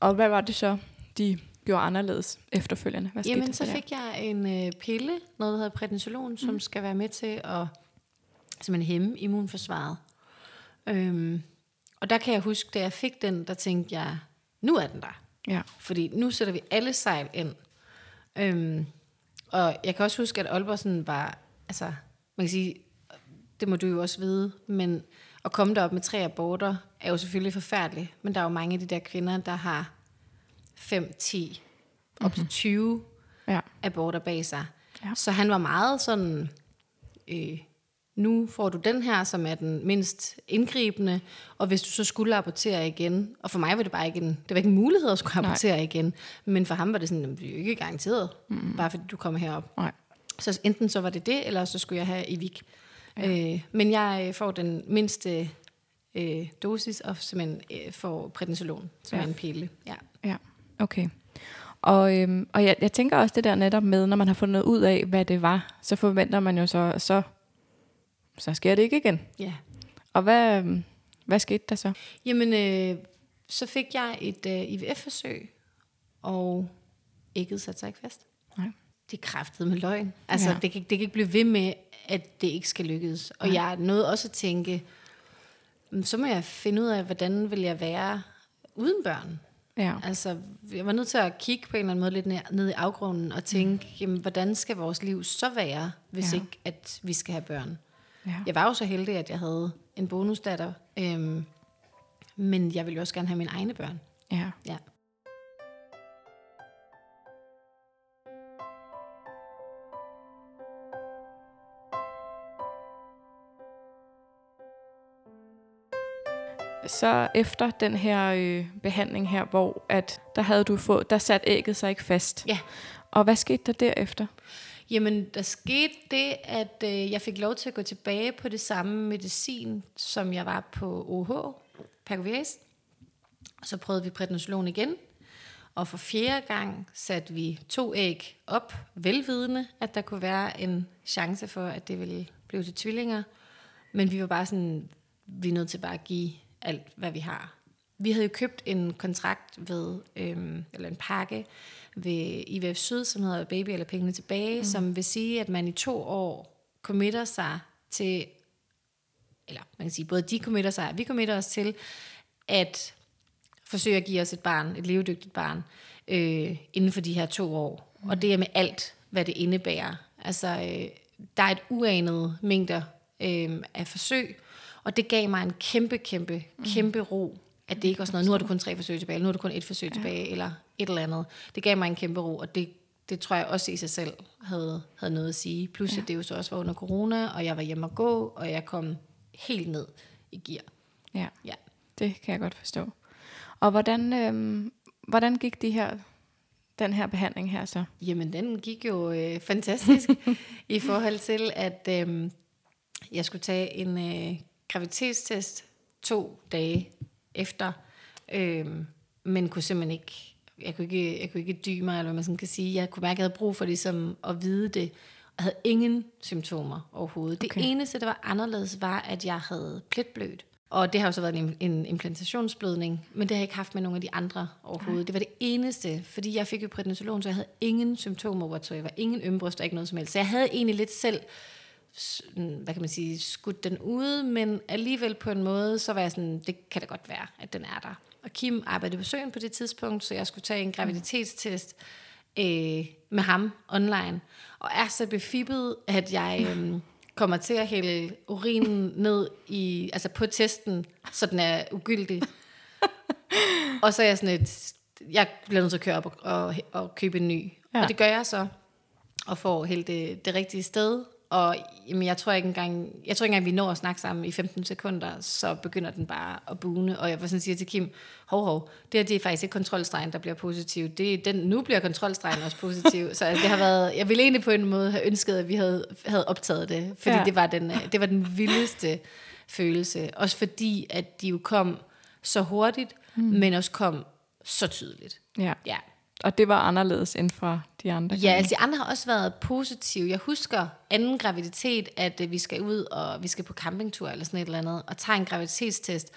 Og hvad var det så, de gjorde anderledes efterfølgende? Hvad skete Jamen, så fik jeg en øh, pille, noget der hedder prednisolon, mm. som skal være med til at simpelthen hæmme immunforsvaret. Øhm, og der kan jeg huske, da jeg fik den, der tænkte jeg, nu er den der. Ja, Fordi nu sætter vi alle sejl ind. Øhm, og jeg kan også huske, at Aalborg sådan var, altså, man kan sige, det må du jo også vide, men at komme derop med tre aborter er jo selvfølgelig forfærdeligt. Men der er jo mange af de der kvinder, der har 5, 10, op til 20 ja, aborter bag sig. Ja. Så han var meget sådan, øh, nu får du den her, som er den mindst indgribende, og hvis du så skulle abortere igen, og for mig var det bare ikke en, det var ikke en mulighed at skulle Nej. abortere igen, men for ham var det sådan, "Jamen, det er ikke garanteret, mm. bare fordi du kommer herop. nej. Så enten så var det det, eller så skulle jeg have i Vik. Ja. Øh, men jeg øh, får den mindste øh, dosis, og simpelthen øh, får prednisolon, som ja. er en pille. Ja. Ja, okay. Og, øhm, og jeg, jeg tænker også det der netop med, når man har fundet ud af, hvad det var, så forventer man jo så, så, så sker det ikke igen. ja. Og hvad, øhm, hvad skete der så? Jamen, øh, så fik jeg et øh, IVF-forsøg, og ægget satte sig ikke fast. Nej. Det kraftet med løgn. Altså, Ja. det, kan, det kan ikke blive ved med, at det ikke skal lykkes. Og jeg nåede også at tænke, "Mm, så må jeg finde ud af, hvordan vil jeg være uden børn. Ja. Altså, jeg var nødt til at kigge på en eller anden måde lidt ned, ned i afgrunden og tænke, mm. jamen, hvordan skal vores liv så være, hvis ja. ikke, at vi skal have børn? Ja. Jeg var jo så heldig, at jeg havde en bonusdatter, øhm, men jeg ville jo også gerne have mine egne børn. ja. Ja. Så efter den her øh, behandling her, hvor at der havde du fået, der satte ægget sig ikke fast. Ja. Og hvad skete der derefter? Jamen, der skete det, at øh, jeg fik lov til at gå tilbage på det samme medicin, som jeg var på OH, Pergovias. Så prøvede vi prednisolon igen, og for fjerde gang satte vi to æg op, velvidende, at der kunne være en chance for, at det ville blive til tvillinger. Men vi var bare sådan, vi er nødt til bare at give alt, hvad vi har. Vi havde jo købt en kontrakt ved, øhm, eller en pakke ved IVF Syd, som hedder Baby eller Pengene Tilbage, mm. som vil sige, at man i to år committer sig til, eller man kan sige, både de committer sig, og vi committer os til, at forsøge at give os et barn, et levedygtigt barn, øh, inden for de her to år. Mm. Og det er med alt, hvad det indebærer. Altså, øh, der er et uanet mængder øh, af forsøg, og det gav mig en kæmpe, kæmpe, kæmpe ro, at det ikke var sådan noget, nu har du kun tre forsøg tilbage, eller nu har du kun et forsøg ja. tilbage, eller et eller andet. Det gav mig en kæmpe ro, og det, det tror jeg også i sig selv havde, havde noget at sige. Plus ja. at det jo så også var under corona, og jeg var hjemme at gå, og jeg kom helt ned i gear. Ja, Ja. det kan jeg godt forstå. Og hvordan, øhm, hvordan gik de her, den her behandling her så? Jamen, den gik jo øh, fantastisk i forhold til, at øh, jeg skulle tage en øh, graviditetstest to dage efter, øh, men kunne simpelthen ikke, jeg kunne ikke, jeg kunne ikke dybe mig, eller hvad man sådan kan sige. Jeg kunne mærke, at jeg havde brug for ligesom at vide det, og havde ingen symptomer overhovedet. Okay. Det eneste, der var anderledes, var, at jeg havde pletblødt. Og det har jo så været en, en implantationsblødning, men det har jeg ikke haft med nogle af de andre overhovedet. Det var det eneste, fordi jeg fik jo prednisolon, så jeg havde ingen symptomer whatsoever. Ingen ømbryst og ikke noget som helst. Så jeg havde egentlig lidt selv, hvad kan man sige, skudt den ud, men alligevel på en måde, så var jeg sådan, det kan da godt være, at den er der. Og Kim arbejdede på søen på det tidspunkt, så jeg skulle tage en graviditetstest øh, med ham online. Og er så befippet, at jeg øh, kommer til at hælde urinen ned i, altså på testen, så den er ugyldig. og så er jeg sådan et, jeg bliver nødt til at køre op og, og, og købe en ny. Ja. Og det gør jeg så, og får helt det, det rigtige sted. Og jamen, jeg tror ikke engang, jeg tror ikke engang, vi når at snakke sammen i 15 sekunder, så begynder den bare at bune. Og jeg var sådan siger til Kim, hov, hov, det her det er faktisk ikke kontrolstregen, der bliver positiv. Det er den, nu bliver kontrolstregen også positiv. så altså, det har været, jeg ville egentlig på en måde have ønsket, at vi havde, havde optaget det, fordi Ja. ja. det, var den, øh, det var den vildeste følelse. Også fordi, at de jo kom så hurtigt, mm. men også kom så tydeligt. Ja. Ja. Og det var anderledes end fra de andre Ja, altså de andre har også været positive. Jeg husker anden graviditet, at øh, vi skal ud, og vi skal på campingtur eller sådan et eller andet, og tager en graviditetstest.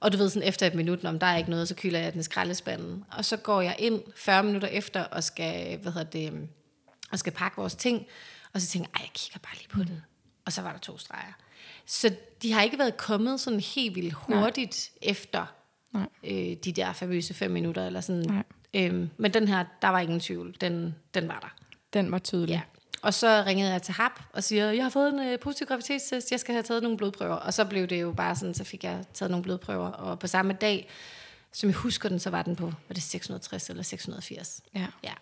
Og du ved sådan efter et minut, om der er ikke noget, så kylder jeg den i skraldespanden. Og så går jeg ind 40 minutter efter og skal, hvad hedder det, øhm, og skal pakke vores ting. Og så tænker jeg, jeg kigger bare lige på den. Og så var der to streger. Så de har ikke været kommet sådan helt vildt hurtigt Nej. efter Nej. øh, de der famøse fem minutter. Eller sådan. Nej. Øhm, men den her, der var ingen tvivl. Den, den var der. Den var tydelig. Ja. Og så ringede jeg til HAP og siger, jeg har fået en øh, positiv graviditetstest, jeg skal have taget nogle blodprøver. Og så blev det jo bare sådan, så fik jeg taget nogle blodprøver. Og på samme dag, som jeg husker den, så var den på, var det 660 eller 680? ja. Ja.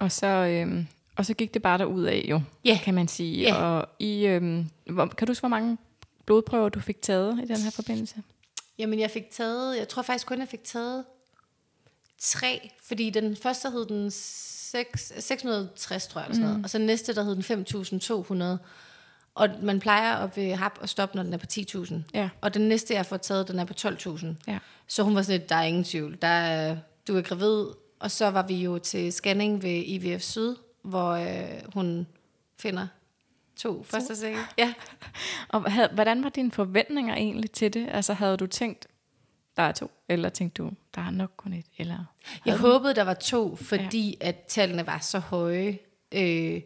Og så, øhm, og så gik det bare derud af jo, Ja. kan man sige. Ja. Og i, øhm, hvor, kan du huske, hvor mange blodprøver du fik taget i den her forbindelse? Jamen, jeg fik taget, jeg tror faktisk kun, jeg fik taget tre, fordi den første hed den 6, 660, tror jeg, eller sådan noget, og så den næste, der hed den 5.200. Og man plejer at ved HAP at stoppe, når den er på 10.000. Ja. Og den næste, jeg fået taget, den er på 12.000. Ja. Så hun var sådan lidt, der er ingen tvivl. Der er, du er gravid. Og så var vi jo til scanning ved IVF Syd, hvor øh, hun finder to første sække. Ja. Og hvordan var dine forventninger egentlig til det? Altså havde du tænkt, der er to, eller tænkte du, der er nok kun et, eller... Jeg håbede, der var to, fordi ja. at tallene var så høje. Øh,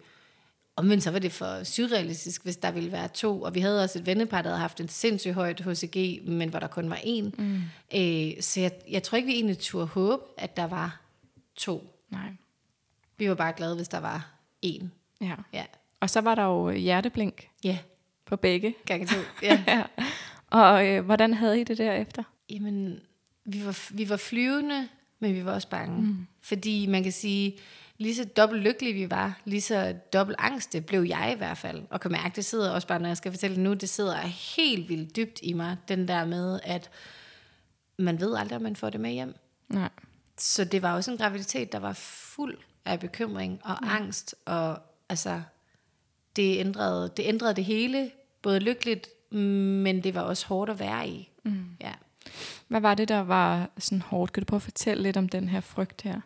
og omvendt så var det for surrealistisk, hvis der ville være to. Og vi havde også et vennepar, der havde haft en sindssygt højt HCG, men hvor der kun var en. Mm. Øh, så jeg, jeg tror ikke, vi egentlig turde håbe, at der var to. Nej. Vi var bare glade, hvis der var en. Ja. Ja, Og så var der jo hjerteblink ja på begge. gange to. Ja. ja. Og øh, hvordan havde I det derefter? Jamen, vi var, vi var flyvende, men vi var også bange. Mm. Fordi man kan sige, lige så dobbelt lykkelige vi var, lige så dobbelt angste blev jeg i hvert fald. Og kan mærke, det sidder også bare, når jeg skal fortælle det nu, det sidder helt vildt dybt i mig, den der med, at man ved aldrig, om man får det med hjem. Nej. Så det var også en graviditet, der var fuld af bekymring og mm. angst, og altså, det ændrede, det ændrede det hele, både lykkeligt, men det var også hårdt at være i. Mm. Ja. Hvad var det, der var sådan hårdt? Kan du prøve at fortælle lidt om den her frygt her?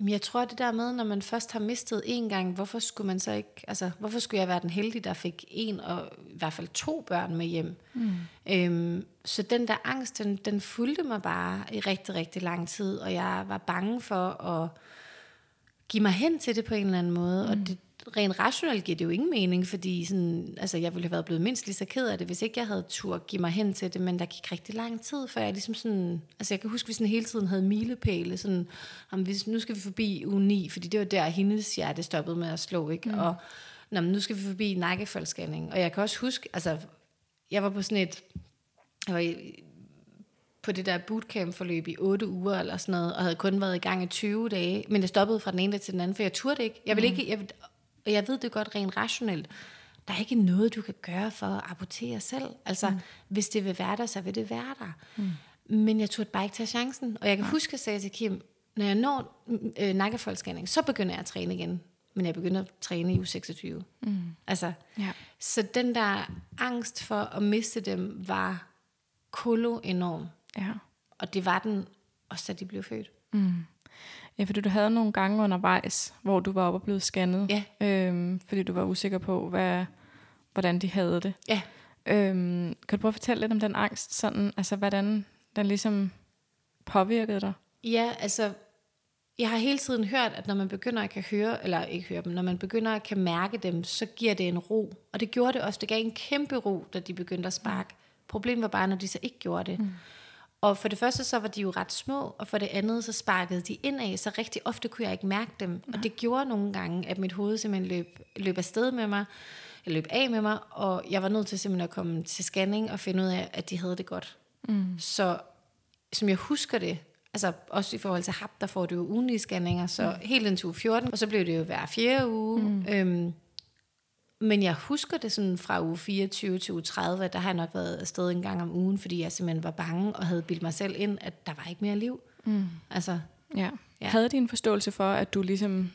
Jeg tror, det der med, når man først har mistet en gang, hvorfor skulle man så ikke, altså, hvorfor skulle jeg være den heldige, der fik en og i hvert fald to børn med hjem? Mm. Øhm, så den der angst, den, den fulgte mig bare i rigtig, rigtig lang tid, og jeg var bange for at give mig hen til det på en eller anden måde, mm. og det, rent rationelt giver det jo ingen mening, fordi sådan, altså, jeg ville have været blevet mindst lige så ked af det, hvis ikke jeg havde tur give mig hen til det, men der gik rigtig lang tid, før jeg ligesom sådan, altså jeg kan huske, at vi sådan hele tiden havde milepæle, sådan, om hvis, nu skal vi forbi uge 9, fordi det var der, hendes hjerte stoppede med at slå, ikke? Mm. Og nå, men nu skal vi forbi nakkefoldsscanning, og jeg kan også huske, altså, jeg var på sådan et, jeg var i, på det der bootcamp-forløb i 8 uger eller sådan noget, og havde kun været i gang i 20 dage, men det stoppede fra den ene dag til den anden, for jeg turde ikke. Jeg vil ikke, jeg, og jeg ved det godt rent rationelt, der er ikke noget, du kan gøre for at abortere selv. Altså, mm. hvis det vil være der, så vil det være der. Mm. Men jeg turde bare ikke tage chancen. Og jeg kan ja. huske, at jeg sagde til Kim, når jeg når øh, nakkefoldsscanning, så begynder jeg at træne igen. Men jeg begynder at træne i uge 26. Mm. Altså, Ja. så den der angst for at miste dem var kolo enorm. Ja. Og det var den også, da de blev født. Ja, fordi du havde nogle gange undervejs, hvor du var oppe og blevet scannet. Ja. Øhm, fordi du var usikker på, hvad, hvordan de havde det. Ja. Øhm, kan du prøve at fortælle lidt om den angst? Sådan, altså, hvordan den ligesom påvirkede dig? Ja, altså, jeg har hele tiden hørt, at når man begynder at kan høre, eller ikke høre dem, når man begynder at kan mærke dem, så giver det en ro. Og det gjorde det også. Det gav en kæmpe ro, da de begyndte at sparke. Problemet var bare, når de så ikke gjorde det. Mm. Og for det første, så var de jo ret små, og for det andet, så sparkede de indad, så rigtig ofte kunne jeg ikke mærke dem. Og det gjorde nogle gange, at mit hoved simpelthen løb, løb afsted med mig, eller løb af med mig, og jeg var nødt til simpelthen at komme til scanning og finde ud af, at de havde det godt. Mm. Så som jeg husker det, altså også i forhold til HAP, der får du jo ugenlige scanninger, så mm. helt indtil uge 14, og så blev det jo hver fjerde uge. Mm. Øhm, men jeg husker det sådan fra uge 24 til uge 30, at der har jeg nok været afsted en gang om ugen, fordi jeg simpelthen var bange og havde bildt mig selv ind, at der var ikke mere liv. Mm. Altså, Ja. Ja. Havde de en forståelse for, at du ligesom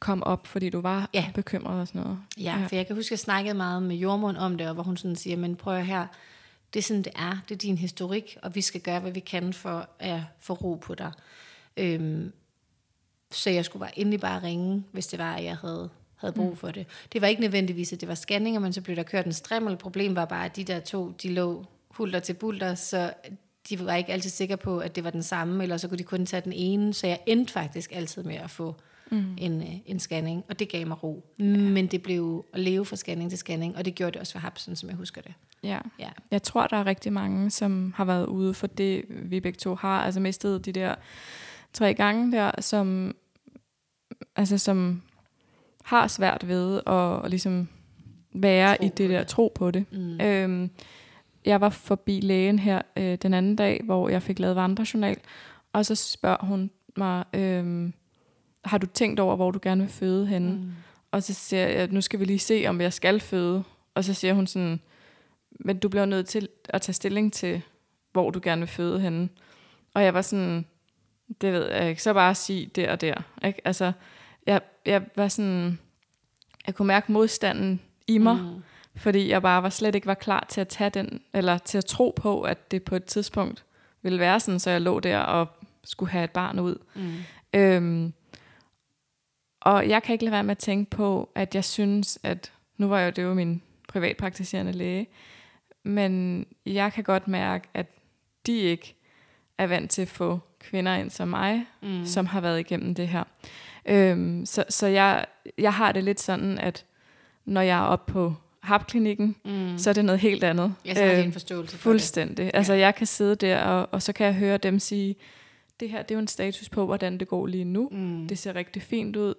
kom op, fordi du var Ja. bekymret og sådan noget? ja, ja, for jeg kan huske, at jeg snakkede meget med jordmund om det, og hvor hun sådan siger, men prøv her, det er sådan, det er. Det er din historik, og vi skal gøre, hvad vi kan for at få ro på dig. Øhm, så jeg skulle bare endelig bare ringe, hvis det var, at jeg havde, havde brug for det. Det var ikke nødvendigvis, at det var scanninger, men så blev der kørt en strimmel. Problemet var bare, at de der to, de lå hulter til bulter, så de var ikke altid sikre på, at det var den samme, eller så kunne de kun tage den ene, så jeg endte faktisk altid med at få mm. en, øh, en scanning, og det gav mig ro. Ja. Men det blev at leve fra scanning til scanning, og det gjorde det også for Hapsen, som jeg husker det. Ja. Ja. Jeg tror, der er rigtig mange, som har været ude for det, vi begge to har. Altså mistet de der tre gange der, som, altså, som har svært ved at, at ligesom være Tro i det der, tro på det. Mm. Øhm, jeg var forbi lægen her øh, den anden dag, hvor jeg fik lavet vandrejournal, og så spørger hun mig, øhm, har du tænkt over, hvor du gerne vil føde henne? Mm. Og så siger jeg, nu skal vi lige se, om jeg skal føde. Og så siger hun sådan, men du bliver nødt til at tage stilling til, hvor du gerne vil føde henne. Og jeg var sådan, det ved jeg ikke, så bare sige der og der. Ikke? Altså, jeg, jeg var sådan, jeg kunne mærke modstanden i mig, mm. fordi jeg bare var slet ikke var klar til at tage den, eller til at tro på, at det på et tidspunkt ville være sådan, så jeg lå der og skulle have et barn ud. Mm. Øhm, og jeg kan ikke lade være med at tænke på, at jeg synes, at nu var jeg det jo min privatpraktiserende læge, men jeg kan godt mærke, at de ikke er vant til at få kvinder ind som mig, mm. som har været igennem det her. Øhm, så så jeg, jeg har det lidt sådan, at når jeg er oppe på HAP-klinikken, mm. så er det noget helt andet. Jeg så har øh, en forståelse for Fuldstændig. Det. Altså jeg kan sidde der, og, og så kan jeg høre dem sige, det her det er jo en status på, hvordan det går lige nu. Mm. Det ser rigtig fint ud.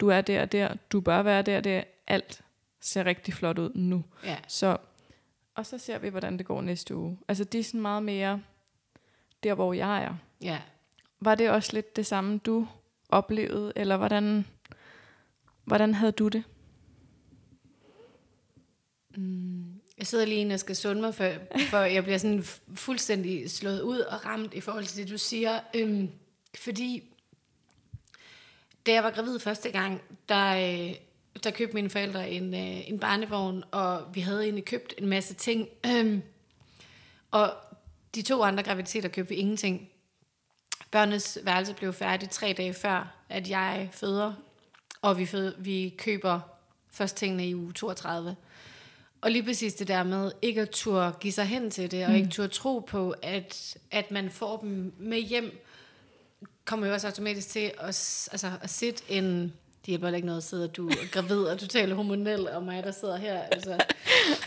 Du er der og der. Du bør være der og der. Alt ser rigtig flot ud nu. Ja. Så, og så ser vi, hvordan det går næste uge. Altså det er sådan meget mere der, hvor jeg er. Ja. Var det også lidt det samme, du oplevede, eller hvordan, hvordan havde du det? Mm. Jeg sidder lige og skal sunde mig, for, for jeg bliver sådan fuldstændig slået ud og ramt i forhold til det, du siger. Øhm, fordi da jeg var gravid første gang, der, øh, der købte mine forældre en, øh, en barnevogn, og vi havde egentlig købt en masse ting. Øhm, og de to andre graviditeter købte vi ingenting. Børnenes værelse blev færdig tre dage før, at jeg føder, og vi, føder, vi køber først tingene i uge 32. Og lige præcis det der med ikke at turde give sig hen til det, og mm. ikke turde tro på, at, at man får dem med hjem, kommer jo også automatisk til at, altså, at sætte en... Det hjælper ikke noget at sidde, og du er gravid, og du taler hormonel, og mig, der sidder her. Altså.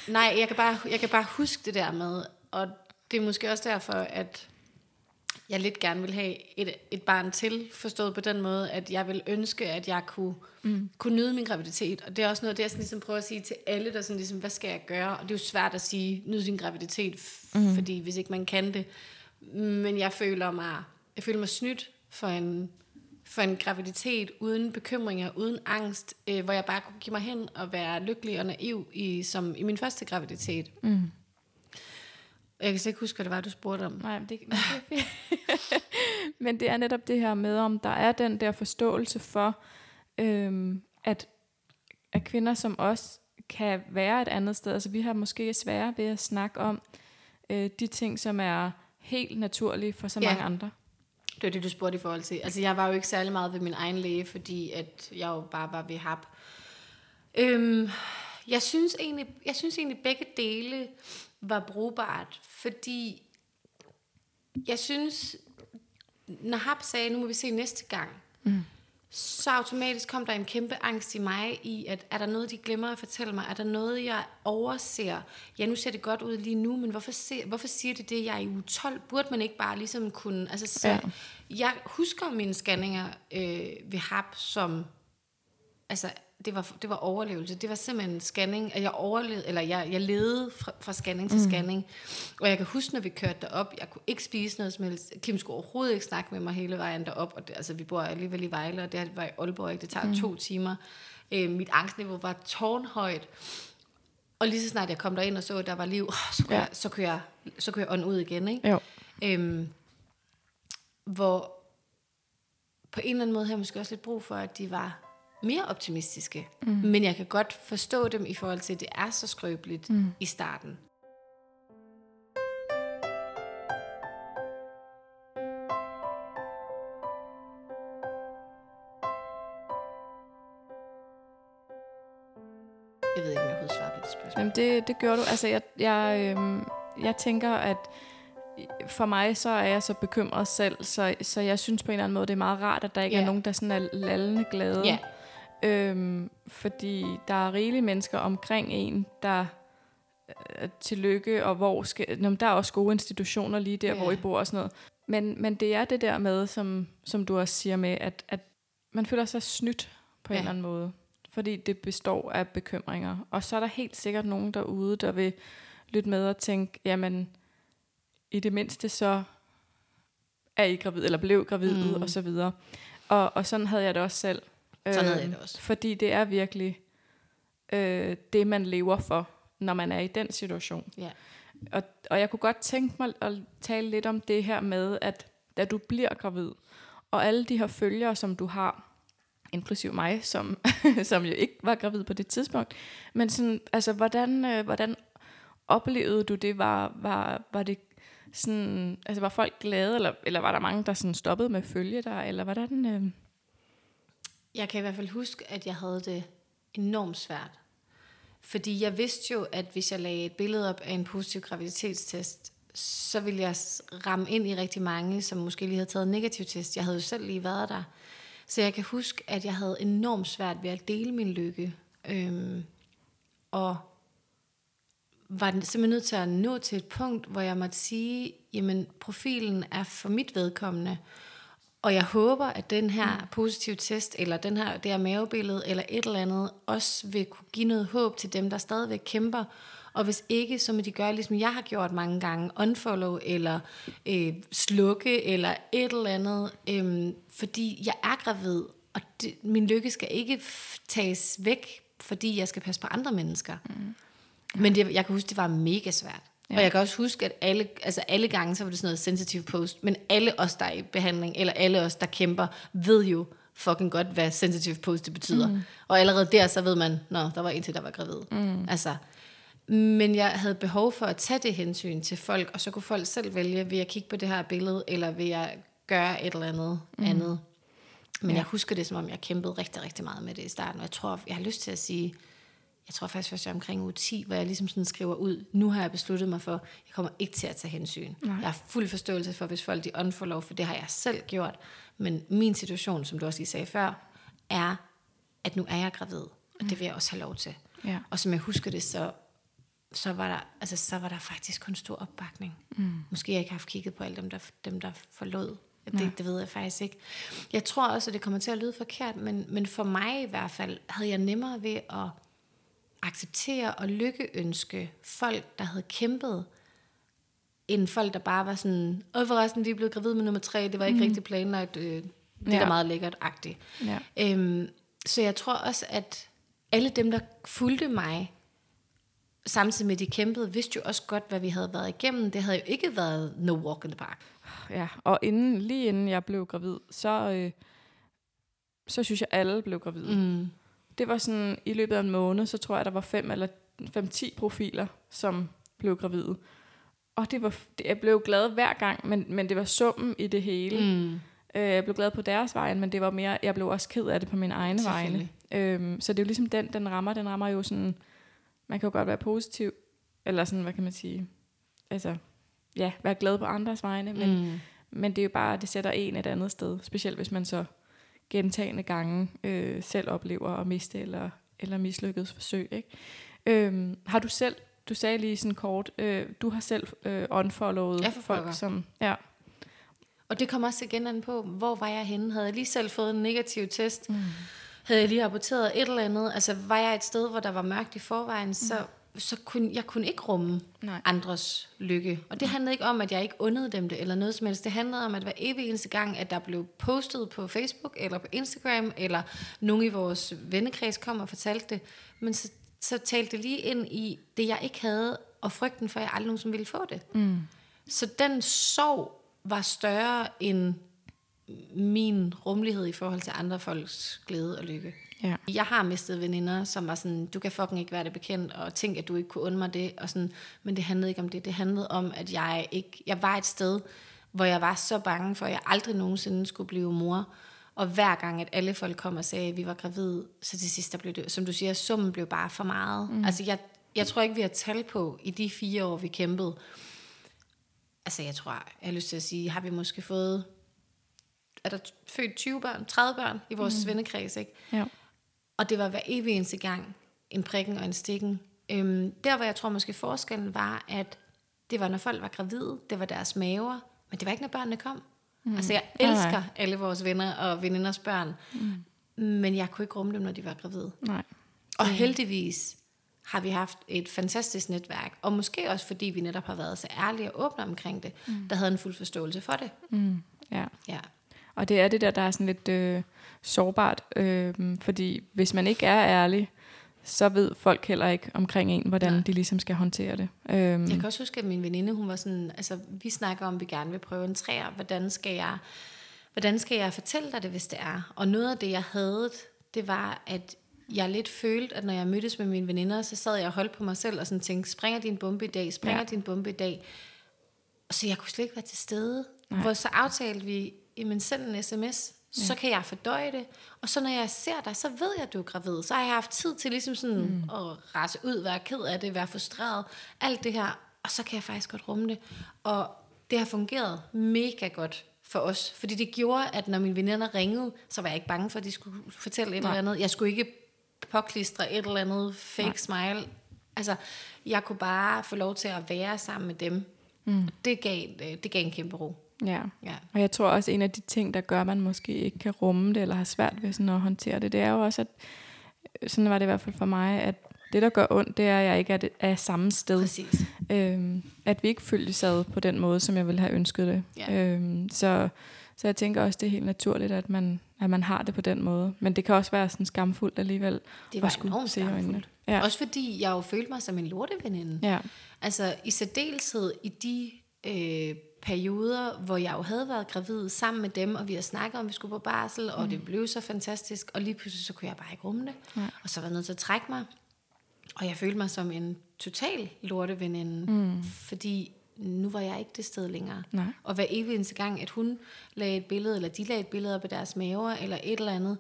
Nej, jeg kan, bare, jeg kan bare huske det der med, og det er måske også derfor, at jeg lidt gerne vil have et, et barn til, forstået på den måde, at jeg vil ønske, at jeg kunne, mm. kunne nyde min graviditet. Og det er også noget, det jeg sådan ligesom prøver at sige til alle, der sådan ligesom, hvad skal jeg gøre? Og det er jo svært at sige, nyde sin graviditet, mm. fordi hvis ikke man kan det. Men jeg føler mig, jeg føler mig snydt for en, for en graviditet uden bekymringer, uden angst, øh, hvor jeg bare kunne give mig hen og være lykkelig og naiv i, som i min første graviditet. Mm. Jeg kan slet ikke huske, hvad det var, du spurgte om. Nej, men det, det er men det er netop det her med, om der er den der forståelse for, øhm, at, at kvinder som os kan være et andet sted. Altså vi har måske svære ved at snakke om øh, de ting, som er helt naturlige for så ja. mange andre. Det var det, du spurgte i forhold til. Altså jeg var jo ikke særlig meget ved min egen læge, fordi at jeg jo bare var ved HAP. Øhm, jeg synes egentlig, jeg synes egentlig begge dele var brugbart, fordi jeg synes, når Hap sagde, nu må vi se næste gang, mm. så automatisk kom der en kæmpe angst i mig i, at er der noget, de glemmer at fortælle mig? Er der noget, jeg overser? Ja, nu ser det godt ud lige nu, men hvorfor, se, hvorfor siger de det, jeg er i uge 12? Burde man ikke bare ligesom kunne... Altså, så, ja. Jeg husker mine scanninger øh, ved HAP som... Altså, det var, det var overlevelse. Det var simpelthen scanning, at jeg overlevede, eller jeg, jeg levede fra, fra scanning til mm. scanning. Og jeg kan huske, når vi kørte derop, jeg kunne ikke spise noget som helst. Kim skulle overhovedet ikke snakke med mig hele vejen derop. Og det, altså, vi bor alligevel i Vejle, og det var i Aalborg, ikke? det tager mm. to timer. Øh, mit angstniveau var tårnhøjt. Og lige så snart jeg kom derind og så, at der var liv, så kunne, ja. jeg, så kunne jeg, så kunne jeg ånde ud igen. Ikke? Jo. Øhm, hvor på en eller anden måde har jeg måske også lidt brug for, at de var mere optimistiske. Mm. Men jeg kan godt forstå dem i forhold til, at det er så skrøbeligt mm. i starten. Jeg ved ikke, om jeg har svaret på det spørgsmål. Jamen det, det gør du. Altså, jeg, jeg, øhm, jeg tænker, at for mig så er jeg så bekymret selv, så, så jeg synes på en eller anden måde, det er meget rart, at der ikke yeah. er nogen, der sådan er lallende glade. Yeah. Øhm, fordi der er rigelige mennesker omkring en, der øh, til lykke, og hvor skal, jamen, der er også gode institutioner lige der, yeah. hvor I bor og sådan noget. Men, men det er det der med, som, som du også siger med, at, at man føler sig snydt på ja. en eller anden måde. Fordi det består af bekymringer. Og så er der helt sikkert nogen derude, der vil lytte med og tænke, jamen, i det mindste så er I gravid, eller blev gravid, mm. og så videre. Og, og sådan havde jeg det også selv. Sådan havde jeg det også. Fordi det er virkelig øh, det, man lever for, når man er i den situation. Ja. Og, og jeg kunne godt tænke mig at tale lidt om det her med, at da du bliver gravid, og alle de her følgere, som du har, inklusiv mig, som, som jo ikke var gravid på det tidspunkt, men sådan, altså, hvordan, øh, hvordan oplevede du det? Var, var, var det sådan, altså var folk glade, eller, eller var der mange, der sådan stoppede med at følge dig, eller hvordan... Øh jeg kan i hvert fald huske, at jeg havde det enormt svært. Fordi jeg vidste jo, at hvis jeg lagde et billede op af en positiv graviditetstest, så ville jeg ramme ind i rigtig mange, som måske lige havde taget en negativ test. Jeg havde jo selv lige været der. Så jeg kan huske, at jeg havde enormt svært ved at dele min lykke. Øhm, og var simpelthen nødt til at nå til et punkt, hvor jeg måtte sige, jamen profilen er for mit vedkommende, og jeg håber, at den her mm. positive test, eller den her, det her mavebillede, eller et eller andet, også vil kunne give noget håb til dem, der stadigvæk kæmper. Og hvis ikke, så må de gøre, ligesom jeg har gjort mange gange, unfollow, eller øh, slukke, eller et eller andet. Øh, fordi jeg er gravid, og det, min lykke skal ikke tages væk, fordi jeg skal passe på andre mennesker. Mm. Men det, jeg kan huske, det var mega svært. Ja. Og jeg kan også huske, at alle, altså alle gange, så var det sådan noget sensitive post, men alle os, der er i behandling, eller alle os, der kæmper, ved jo fucking godt, hvad sensitive post det betyder. Mm. Og allerede der, så ved man, nå, der var en til, der var gravid. Mm. Altså, men jeg havde behov for at tage det hensyn til folk, og så kunne folk selv vælge, vil jeg kigge på det her billede, eller vil jeg gøre et eller andet mm. andet. Men ja. jeg husker det, som om jeg kæmpede rigtig, rigtig meget med det i starten, og jeg tror, jeg har lyst til at sige, jeg tror faktisk først, jeg omkring uge 10, hvor jeg ligesom sådan skriver ud, nu har jeg besluttet mig for, jeg kommer ikke til at tage hensyn. Nej. Jeg har fuld forståelse for, hvis folk de unfollow, for det har jeg selv gjort. Men min situation, som du også lige sagde før, er, at nu er jeg gravid, og mm. det vil jeg også have lov til. Ja. Og som jeg husker det, så, så, var der, altså, så var der faktisk kun stor opbakning. Mm. Måske jeg ikke har haft kigget på alle dem, der, dem, der forlod. Det, det ved jeg faktisk ikke. Jeg tror også, at det kommer til at lyde forkert, men, men for mig i hvert fald, havde jeg nemmere ved at acceptere og lykkeønske folk, der havde kæmpet, end folk, der bare var sådan, og forresten, vi er blevet gravid med nummer tre, det var ikke mm. rigtig planlagt, øh, det ja. er meget lækkert-agtigt. Ja. Øhm, så jeg tror også, at alle dem, der fulgte mig, samtidig med de kæmpede, vidste jo også godt, hvad vi havde været igennem. Det havde jo ikke været no walk in the park. Ja, og inden, lige inden jeg blev gravid, så, øh, så synes jeg, alle blev gravide. Mm det var sådan, i løbet af en måned, så tror jeg, der var fem eller fem-ti profiler, som blev gravide. Og det var, det, jeg blev glad hver gang, men, men det var summen i det hele. Mm. Øh, jeg blev glad på deres vejen, men det var mere, jeg blev også ked af det på min egen vegne. Øhm, så det er jo ligesom den, den rammer. Den rammer jo sådan, man kan jo godt være positiv, eller sådan, hvad kan man sige, altså, ja, være glad på andres vegne, men, mm. men det er jo bare, det sætter en et andet sted, specielt hvis man så gentagende gange øh, selv oplever at miste eller, eller mislykkedes forsøg. Ikke? Øhm, har du selv, du sagde lige sådan kort, øh, du har selv øh, unfollowet folk, som... Ja. Og det kommer også igen an på, hvor var jeg henne? Havde jeg lige selv fået en negativ test? Mm. Havde jeg lige rapporteret et eller andet? Altså var jeg et sted, hvor der var mørkt i forvejen, mm. så så kunne jeg kunne ikke rumme Nej. andres lykke. Og det handlede ikke om, at jeg ikke undede dem det, eller noget som helst. Det handlede om, at hver evig eneste gang, at der blev postet på Facebook, eller på Instagram, eller nogen i vores vennekreds kom og fortalte det, men så, så talte det lige ind i det, jeg ikke havde, og frygten for, at jeg aldrig nogensinde ville få det. Mm. Så den sorg var større end min rummelighed i forhold til andre folks glæde og lykke. Ja. Jeg har mistet veninder, som var sådan, du kan fucking ikke være det bekendt, og tænk, at du ikke kunne undre mig det, og sådan, men det handlede ikke om det. Det handlede om, at jeg ikke, jeg var et sted, hvor jeg var så bange for, at jeg aldrig nogensinde skulle blive mor. Og hver gang, at alle folk kom og sagde, at vi var gravide, så til sidst, der blev det, som du siger, summen blev bare for meget. Mm. Altså, jeg, jeg tror ikke, vi har tal på i de fire år, vi kæmpede. Altså, jeg tror, jeg har lyst til at sige, har vi måske fået, er der født 20 børn, 30 børn i vores mm. vennekreds, ikke? Ja. Og det var hver evig eneste gang en prikken og en stikken. Øhm, der, hvor jeg tror måske forskellen var, at det var, når folk var gravide, det var deres maver, men det var ikke, når børnene kom. Mm. Altså, jeg elsker nej. alle vores venner og veninders børn, mm. men jeg kunne ikke rumme dem, når de var gravide. Nej. Og heldigvis har vi haft et fantastisk netværk, og måske også fordi vi netop har været så ærlige og åbne omkring det, mm. der havde en fuld forståelse for det. Mm. Ja. ja. Og det er det der, der er sådan lidt øh, sårbart, øh, fordi hvis man ikke er ærlig, så ved folk heller ikke omkring en, hvordan Nej. de ligesom skal håndtere det. Øhm. Jeg kan også huske, at min veninde, hun var sådan, altså vi snakker om, at vi gerne vil prøve en træer, hvordan skal jeg, hvordan skal jeg fortælle dig det, hvis det er? Og noget af det, jeg havde, det var, at jeg lidt følte, at når jeg mødtes med mine veninder, så sad jeg og holdt på mig selv og sådan tænkte, springer din bombe i dag, springer ja. din bombe i dag. Så jeg kunne slet ikke være til stede. Nej. Hvor så aftalte vi, jamen send en sms, ja. så kan jeg fordøje det. Og så når jeg ser dig, så ved jeg, at du er gravid. Så har jeg haft tid til ligesom sådan mm. at rase ud, være ked af det, være frustreret, alt det her. Og så kan jeg faktisk godt rumme det. Og det har fungeret mega godt for os. Fordi det gjorde, at når mine veninder ringede, så var jeg ikke bange for, at de skulle fortælle et Nej. eller andet. Jeg skulle ikke påklistre et eller andet fake Nej. smile. Altså, jeg kunne bare få lov til at være sammen med dem. Mm. Det, gav, det gav en kæmpe ro. Ja. Ja. Og jeg tror også, en af de ting, der gør, at man måske ikke kan rumme det, eller har svært ved sådan at håndtere det, det er jo også, at sådan var det i hvert fald for mig, at det, der gør ondt, det er, at jeg ikke er, det, er samme sted. Præcis. Øhm, at vi ikke følges ad på den måde, som jeg ville have ønsket det. Ja. Øhm, så, så jeg tænker også, det er helt naturligt, at man, at man har det på den måde. Men det kan også være sådan skamfuldt alligevel. Det var at skulle enormt se i øjnene. skamfuldt. Ja. Også fordi jeg jo følte mig som en lorteveninde. Ja. Altså i særdeleshed i de øh, perioder, hvor jeg jo havde været gravid sammen med dem, og vi har snakket om, at vi skulle på barsel, og det blev så fantastisk, og lige pludselig så kunne jeg bare ikke rumme det. Nej. Og så var jeg nødt til at trække mig. Og jeg følte mig som en total lorteveninde, mm. fordi nu var jeg ikke det sted længere. Nej. Og hver evig eneste gang, at hun lagde et billede, eller de lagde et billede op af deres maver, eller et eller andet,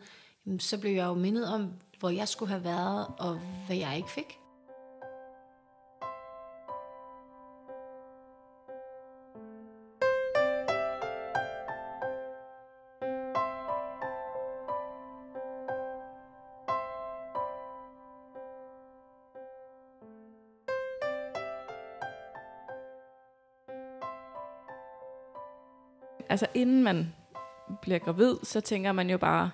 så blev jeg jo mindet om, hvor jeg skulle have været, og hvad jeg ikke fik. Altså inden man bliver gravid, så tænker man jo bare,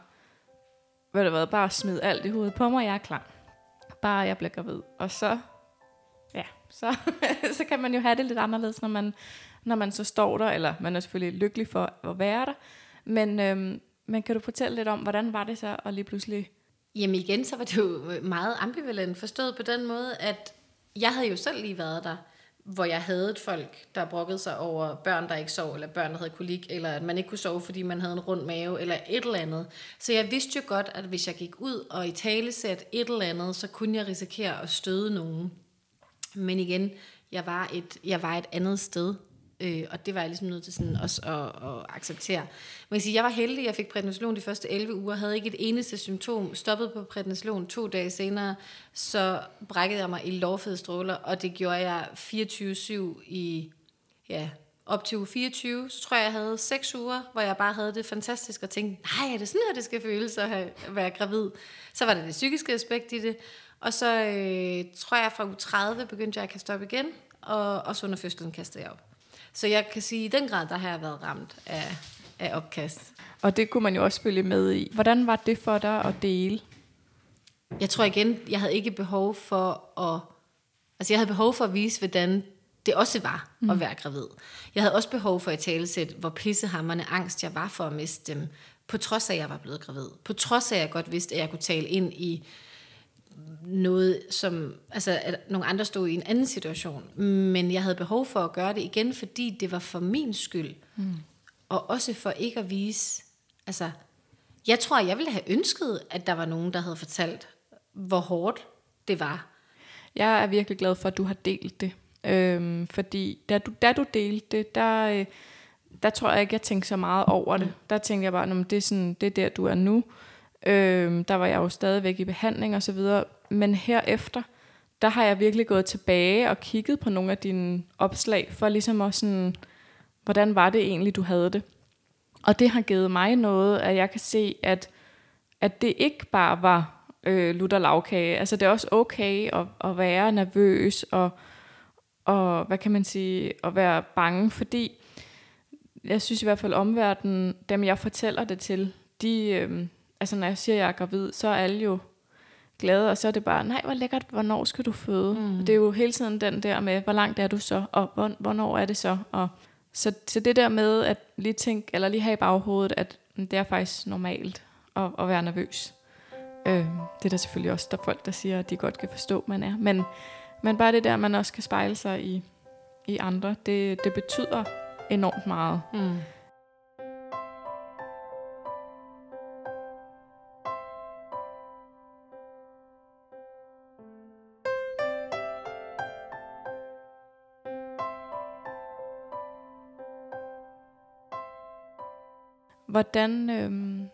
hvad det været, bare smid alt i hovedet på mig, jeg er klar. Bare jeg bliver gravid. Og så, ja, så, så kan man jo have det lidt anderledes, når man, når man så står der, eller man er selvfølgelig lykkelig for at være der. Men, øhm, men kan du fortælle lidt om, hvordan var det så at lige pludselig... Jamen igen, så var det jo meget ambivalent forstået på den måde, at jeg havde jo selv lige været der, hvor jeg havde et folk, der brokkede sig over børn, der ikke sov, eller børn, der havde kolik, eller at man ikke kunne sove, fordi man havde en rund mave, eller et eller andet. Så jeg vidste jo godt, at hvis jeg gik ud og i tale et eller andet, så kunne jeg risikere at støde nogen. Men igen, jeg var et, jeg var et andet sted, øh, og det var jeg ligesom nødt til sådan også at, at acceptere. Man kan sige, jeg var heldig, jeg fik prednisolon de første 11 uger, havde ikke et eneste symptom, stoppede på prednisolon to dage senere, så brækkede jeg mig i lovfede stråler, og det gjorde jeg 24-7 i, ja, op til uge 24, så tror jeg, jeg havde 6 uger, hvor jeg bare havde det fantastisk, og tænkte, nej, er det sådan her, det skal føles at have, at være gravid? Så var der det psykiske aspekt i det, og så øh, tror jeg, fra uge 30 begyndte jeg at kaste op igen, og og så under fødslen kastede jeg op. Så jeg kan sige, at i den grad, der har jeg været ramt af, af opkast. Og det kunne man jo også følge med i. Hvordan var det for dig at dele? Jeg tror igen, jeg havde ikke behov for at... Altså, jeg havde behov for at vise, hvordan det også var mm. at være gravid. Jeg havde også behov for at talesætte, hvor pissehammerende angst jeg var for at miste dem, på trods af, at jeg var blevet gravid. På trods af, at jeg godt vidste, at jeg kunne tale ind i noget, som altså, at nogle andre stod i en anden situation. Men jeg havde behov for at gøre det igen, fordi det var for min skyld. Mm. Og også for ikke at vise... Altså, jeg tror, jeg ville have ønsket, at der var nogen, der havde fortalt, hvor hårdt det var. Jeg er virkelig glad for, at du har delt det. Øhm, fordi da du, da du delte det, der, øh, der tror jeg ikke, jeg tænkte så meget over det. Der tænkte jeg bare, det er, sådan, det er der, du er nu. Øhm, der var jeg jo stadigvæk i behandling og så videre. Men herefter, der har jeg virkelig gået tilbage og kigget på nogle af dine opslag, for ligesom også sådan, hvordan var det egentlig, du havde det. Og det har givet mig noget, at jeg kan se, at, at det ikke bare var øh, lutter lavkage. Altså det er også okay at, at være nervøs og, og, hvad kan man sige, at være bange, fordi jeg synes i hvert fald omverdenen, dem jeg fortæller det til, de, øh, altså når jeg siger, at jeg er gravid, så er alle jo glade, og så er det bare, nej, hvor lækkert, hvornår skal du føde? Mm. Det er jo hele tiden den der med, hvor langt er du så, og hvor, hvornår er det så? Og så, så det der med at lige tænke, eller lige have i baghovedet, at det er faktisk normalt at, at være nervøs. Øh, det er der selvfølgelig også der er folk, der siger, at de godt kan forstå, man er. Men, men bare det der, man også kan spejle sig i, i andre, det, det betyder enormt meget. Mm. Hvordan øhm,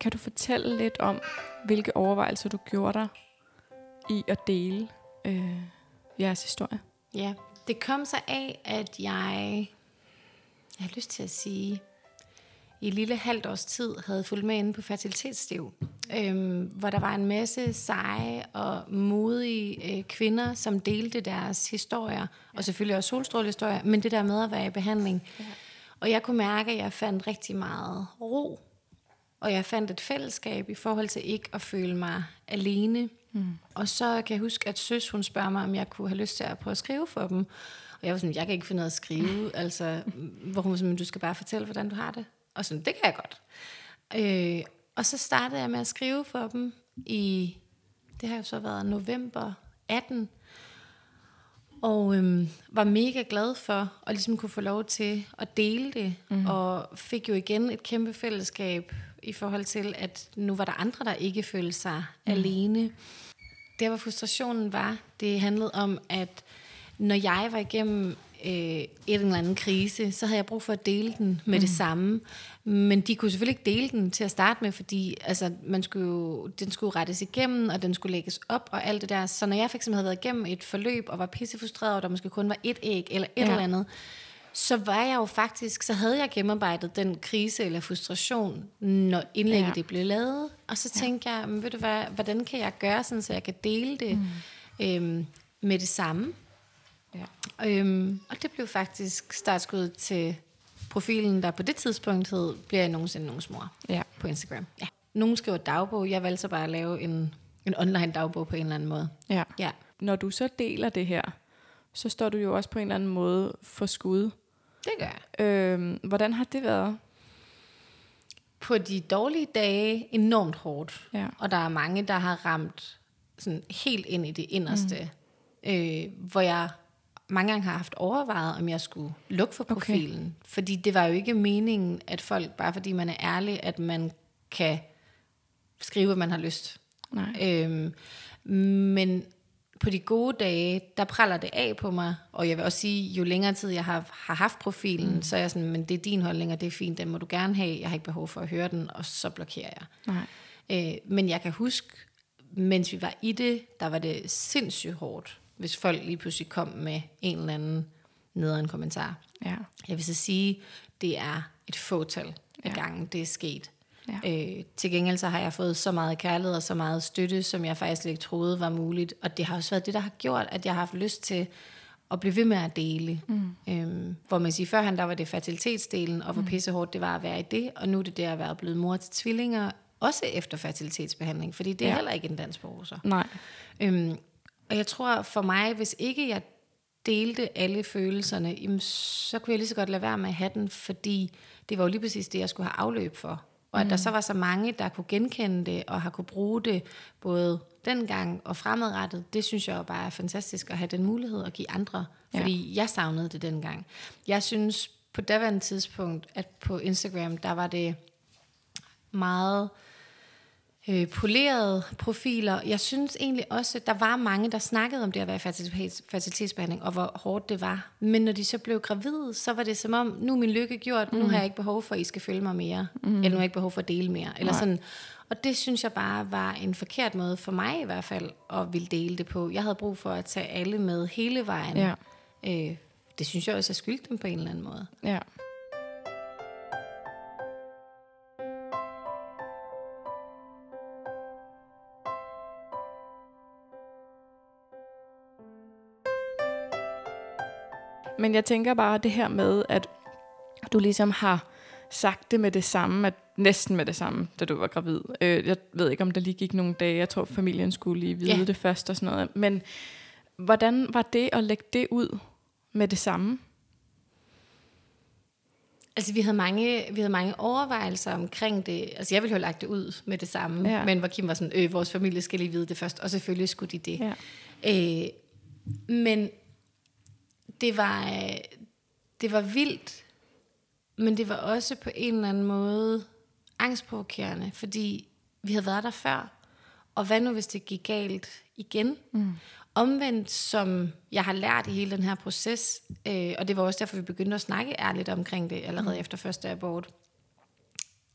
kan du fortælle lidt om, hvilke overvejelser du gjorde dig i at dele øh, jeres historie? Ja, det kom så af, at jeg, jeg har lyst til at sige, i et lille halvt års tid havde fulgt med inde på Fertilitetsstiv, øhm, hvor der var en masse seje og modige øh, kvinder, som delte deres historier, ja. og selvfølgelig også solstrålehistorier, men det der med at være i behandling. Ja. Og jeg kunne mærke, at jeg fandt rigtig meget ro, og jeg fandt et fællesskab i forhold til ikke at føle mig alene. Mm. Og så kan jeg huske, at søs, hun spørger mig, om jeg kunne have lyst til at prøve at skrive for dem. Og jeg var sådan, jeg kan ikke finde noget at skrive. altså, hvor hun sådan, du skal bare fortælle, hvordan du har det. Og sådan, det kan jeg godt. Øh, og så startede jeg med at skrive for dem i, det har jo så været november 18, og øhm, var mega glad for at ligesom kunne få lov til at dele det, mm. og fik jo igen et kæmpe fællesskab i forhold til, at nu var der andre, der ikke følte sig mm. alene. Der hvor frustrationen var, det handlede om, at når jeg var igennem øh, et eller andet krise, så havde jeg brug for at dele den med mm. det samme. Men de kunne selvfølgelig ikke dele den til at starte med, fordi altså, man skulle jo, den skulle rettes igennem, og den skulle lægges op og alt det der. Så når jeg fx havde været igennem et forløb og var pissefrustreret, og der måske kun var et æg eller et ja. eller andet, så var jeg jo faktisk, så havde jeg gennemarbejdet den krise eller frustration, når indlægget ja. det blev lavet. Og så tænkte ja. jeg, men ved du hvad, hvordan kan jeg gøre sådan, så jeg kan dele det mm. øhm, med det samme? Ja. Øhm, og det blev faktisk startskud til profilen, der på det tidspunkt hed, bliver jeg nogensinde nogens mor ja. på Instagram. Ja. Nogen skriver dagbog, jeg valgte så bare at lave en, en online dagbog på en eller anden måde. Ja. ja. Når du så deler det her, så står du jo også på en eller anden måde for skud. Det gør jeg. Øhm, hvordan har det været? På de dårlige dage enormt hårdt. Ja. Og der er mange, der har ramt sådan helt ind i det inderste. Mm. Øh, hvor jeg mange gange har haft overvejet, om jeg skulle lukke for profilen. Okay. Fordi det var jo ikke meningen, at folk, bare fordi man er ærlig, at man kan skrive, hvad man har lyst. Nej. Øhm, men på de gode dage, der praller det af på mig, og jeg vil også sige, jo længere tid jeg har, har haft profilen, mm. så er jeg sådan, men det er din holdning, og det er fint, den må du gerne have, jeg har ikke behov for at høre den, og så blokerer jeg. Nej. Øh, men jeg kan huske, mens vi var i det, der var det sindssygt hårdt hvis folk lige pludselig kom med en eller anden nederen kommentar. Ja. Jeg vil så sige, det er et fåtal af ja. gange, det er sket. Ja. Øh, til gengæld så har jeg fået så meget kærlighed og så meget støtte, som jeg faktisk ikke troede var muligt. Og det har også været det, der har gjort, at jeg har haft lyst til at blive ved med at dele. Mm. Øhm, hvor man siger, førhen der var det fertilitetsdelen, og hvor mm. pissehårdt det var at være i det, og nu er det der at være blevet mor til tvillinger, også efter fertilitetsbehandling, fordi det er ja. heller ikke en dans på roser. Nej. Øhm, og jeg tror for mig, hvis ikke jeg delte alle følelserne, jamen, så kunne jeg lige så godt lade være med at have den, fordi det var jo lige præcis det, jeg skulle have afløb for. Og at mm. der så var så mange, der kunne genkende det, og har kunne bruge det, både dengang og fremadrettet, det synes jeg jo bare er fantastisk at have den mulighed at give andre. Fordi ja. jeg savnede det dengang. Jeg synes på daværende tidspunkt, at på Instagram, der var det meget øh, polerede profiler. Jeg synes egentlig også, at der var mange, der snakkede om det at være fertilitets, fertilitetsbehandling, og hvor hårdt det var. Men når de så blev gravide, så var det som om, nu er min lykke gjort, mm. nu har jeg ikke behov for, at I skal følge mig mere, mm. eller nu har jeg ikke behov for at dele mere. Eller sådan. Og det synes jeg bare var en forkert måde, for mig i hvert fald, at ville dele det på. Jeg havde brug for at tage alle med hele vejen. Ja. Øh, det synes jeg også er skyldt dem på en eller anden måde. Ja. Men jeg tænker bare det her med, at du ligesom har sagt det med det samme, at næsten med det samme, da du var gravid. Øh, jeg ved ikke, om der lige gik nogle dage. Jeg tror, familien skulle lige vide ja. det først og sådan noget. Men hvordan var det at lægge det ud med det samme? Altså, vi havde, mange, vi havde mange overvejelser omkring det. Altså, jeg ville jo have lagt det ud med det samme. Ja. Men hvor Kim var sådan, øh, vores familie skal lige vide det først. Og selvfølgelig skulle de det. Ja. Øh, men det var, det var vildt, men det var også på en eller anden måde angstprovokerende, fordi vi havde været der før. Og hvad nu, hvis det gik galt igen? Mm. Omvendt, som jeg har lært i hele den her proces, øh, og det var også derfor, vi begyndte at snakke ærligt omkring det allerede mm. efter første abort.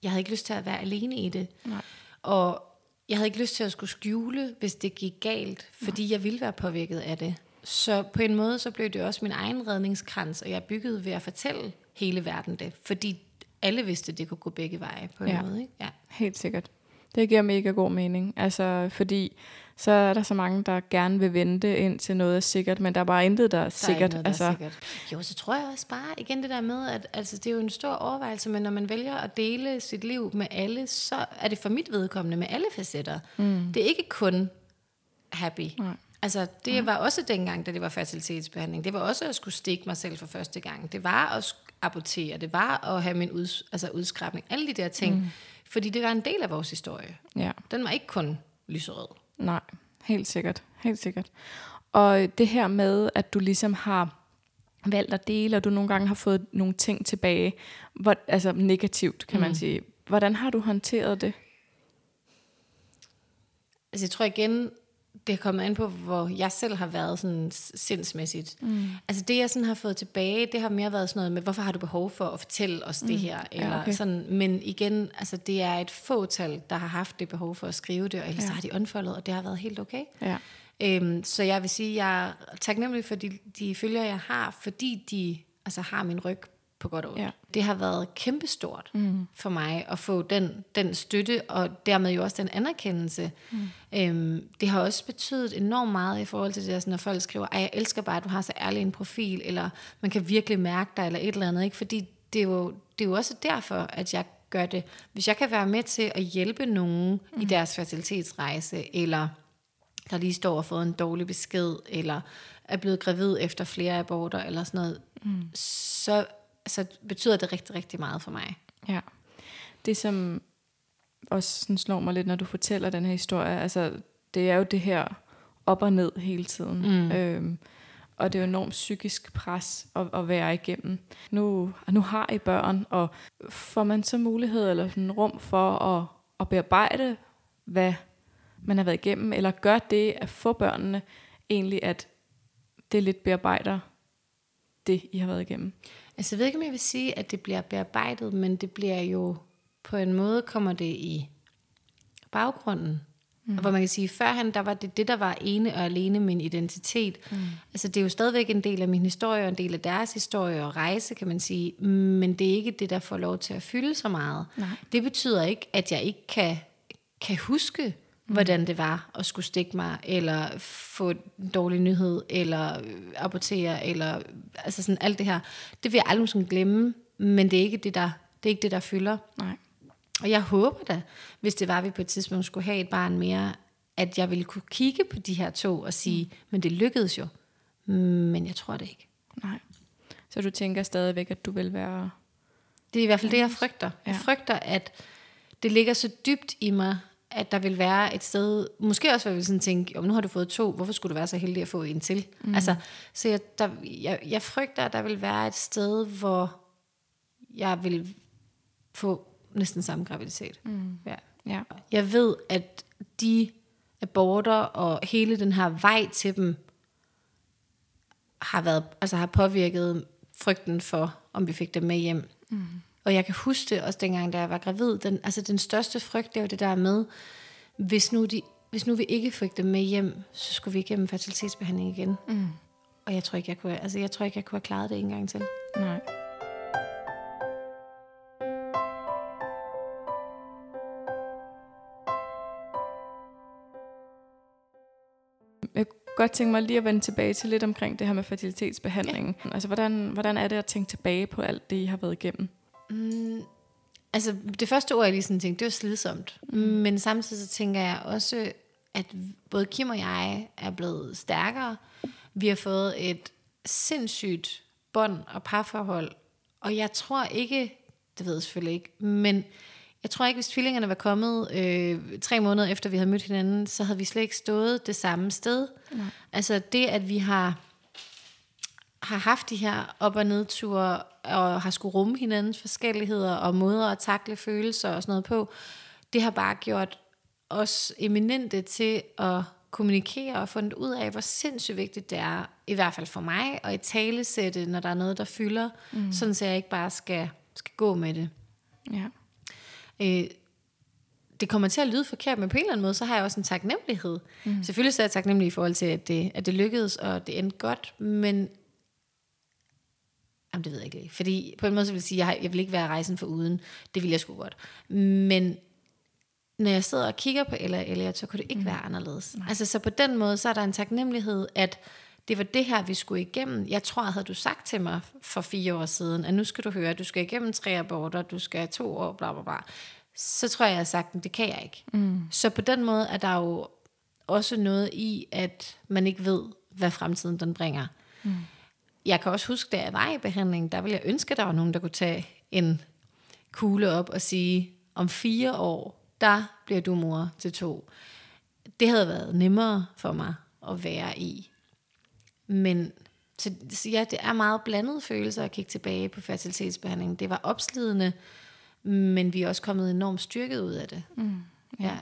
Jeg havde ikke lyst til at være alene i det. Nej. Og jeg havde ikke lyst til at skulle skjule, hvis det gik galt, fordi Nej. jeg ville være påvirket af det. Så på en måde, så blev det også min egen redningskrans, og jeg byggede ved at fortælle hele verden det. Fordi alle vidste, at det kunne gå begge veje på en Ja. måde. Ikke? Ja. Helt sikkert. Det giver mega god mening. Altså, fordi så er der så mange, der gerne vil vente indtil noget er sikkert, men der er bare intet, der er Der er sikkert. ikke noget, der altså, er sikkert. Jo, så tror jeg også bare, igen det der med, at altså, det er jo en stor overvejelse, men når man vælger at dele sit liv med alle, så er det for mit vedkommende med alle facetter. Mm. Det er ikke kun happy. Nej. Altså, det Nej. var også dengang, da det var fertilitetsbehandling. Det var også at skulle stikke mig selv for første gang. Det var at abortere. Det var at have min uds- altså udskrabning. Alle de der ting. Mm. Fordi det var en del af vores historie. ja. Den var ikke kun lyserød. Nej, helt sikkert. Helt sikkert. Og det her med, at du ligesom har valgt at dele, og du nogle gange har fået nogle ting tilbage, hvor, altså negativt, kan mm. man sige. Hvordan har du håndteret det? Altså jeg tror igen, det er kommet an på, hvor jeg selv har været sådan sindsmæssigt. Mm. Altså det, jeg sådan har fået tilbage, det har mere været sådan noget med, hvorfor har du behov for at fortælle os mm. det her? Eller okay. sådan, men igen, altså det er et fåtal, der har haft det behov for at skrive det, og ellers ja. har de unfoldet, og det har været helt okay. Ja. Øhm, så jeg vil sige, jeg er taknemmelig for de, de følgere, jeg har, fordi de altså, har min ryg på godt og ondt. Ja. Det har været kæmpestort mm. for mig at få den, den støtte, og dermed jo også den anerkendelse. Mm. Øhm, det har også betydet enormt meget i forhold til det, sådan, når folk skriver, at jeg elsker bare, at du har så ærlig en profil, eller man kan virkelig mærke dig, eller et eller andet. Ikke? Fordi det er, jo, det er jo også derfor, at jeg gør det. Hvis jeg kan være med til at hjælpe nogen mm. i deres fertilitetsrejse, eller der lige står og fået en dårlig besked, eller er blevet gravid efter flere aborter, eller sådan noget, mm. så, så betyder det rigtig, rigtig meget for mig. Ja. Det som også sådan slår mig lidt, når du fortæller den her historie, altså det er jo det her op og ned hele tiden. Mm. Øhm, og det er jo enormt psykisk pres at, at være igennem. Nu, nu har I børn, og får man så mulighed eller sådan rum for at, at bearbejde, hvad man har været igennem, eller gør det at få børnene egentlig, at det lidt bearbejder det, I har været igennem? Altså jeg ved ikke, om jeg vil sige, at det bliver bearbejdet, men det bliver jo på en måde, kommer det i baggrunden. Mm. Og hvor man kan sige, førhen, der var det det, der var ene og alene min identitet. Mm. Altså det er jo stadigvæk en del af min historie, og en del af deres historie og rejse, kan man sige. Men det er ikke det, der får lov til at fylde så meget. Nej. Det betyder ikke, at jeg ikke kan, kan huske. Hvordan det var at skulle stikke mig, eller få en dårlig nyhed, eller abortere, eller altså sådan alt det her. Det vil jeg aldrig sådan glemme, men det er ikke det, der, det er ikke det, der fylder. Nej. Og jeg håber da, hvis det var, at vi på et tidspunkt skulle have et barn mere, at jeg ville kunne kigge på de her to og sige, mm. men det lykkedes jo. Men jeg tror det ikke. Nej. Så du tænker stadigvæk, at du vil være... Det er i hvert fald det, jeg frygter. Ja. Jeg frygter, at det ligger så dybt i mig, at der vil være et sted, måske også, vil sådan tænke, om nu har du fået to, hvorfor skulle du være så heldig at få en til? Mm. Altså, så jeg, der, jeg, jeg frygter, at der vil være et sted, hvor jeg vil få næsten samme graviditet. Mm. Ja. Ja. Jeg ved, at de aborter og hele den her vej til dem har været, altså har påvirket frygten for, om vi fik dem med hjem. Mm. Og jeg kan huske det også dengang, da jeg var gravid. Den, altså den største frygt, det var det der med, hvis nu, de, hvis nu vi ikke fik dem med hjem, så skulle vi igennem fertilitetsbehandling igen. Mm. Og jeg tror ikke, jeg kunne, altså jeg tror ikke, jeg kunne have klaret det en gang til. Nej. Jeg kunne godt tænke mig lige at vende tilbage til lidt omkring det her med fertilitetsbehandlingen. Ja. Altså, hvordan, hvordan er det at tænke tilbage på alt det, I har været igennem? Altså, det første ord, jeg lige sådan tænkte, det var slidsomt. Mm. Men samtidig så tænker jeg også, at både Kim og jeg er blevet stærkere. Vi har fået et sindssygt bånd og parforhold. Og jeg tror ikke, det ved jeg selvfølgelig ikke, men jeg tror ikke, hvis tvillingerne var kommet øh, tre måneder efter, vi havde mødt hinanden, så havde vi slet ikke stået det samme sted. Nej. Altså det, at vi har har haft de her op- og nedture, og har skulle rumme hinandens forskelligheder, og måder at takle følelser og sådan noget på, det har bare gjort os eminente til at kommunikere og fundet ud af, hvor sindssygt vigtigt det er, i hvert fald for mig, at i tale sætte, når der er noget, der fylder, mm. sådan så jeg ikke bare skal, skal gå med det. Ja. Øh, det kommer til at lyde forkert, men på en eller anden måde, så har jeg også en taknemmelighed. Mm. Selvfølgelig så er jeg taknemmelig i forhold til, at det, at det lykkedes, og det endte godt, men Jamen, det ved jeg ikke. Fordi på en måde så vil jeg sige, jeg, har, jeg vil ikke være rejsen for uden. Det vil jeg sgu godt. Men når jeg sidder og kigger på Ella Elliot, så kunne det ikke mm. være anderledes. Nej. Altså, så på den måde, så er der en taknemmelighed, at det var det her, vi skulle igennem. Jeg tror, havde du sagt til mig for fire år siden, at nu skal du høre, at du skal igennem tre aborter, du skal to år, bla bla bla. Så tror jeg, jeg har sagt, at det kan jeg ikke. Mm. Så på den måde er der jo også noget i, at man ikke ved, hvad fremtiden den bringer. Mm. Jeg kan også huske, da jeg var i behandling, der ville jeg ønske, at der var nogen, der kunne tage en kugle op og sige, om fire år, der bliver du mor til to. Det havde været nemmere for mig at være i. Men så, så ja, det er meget blandet følelser at kigge tilbage på fertilitetsbehandlingen. Det var opslidende, men vi er også kommet enormt styrket ud af det. Mm, ja, ja.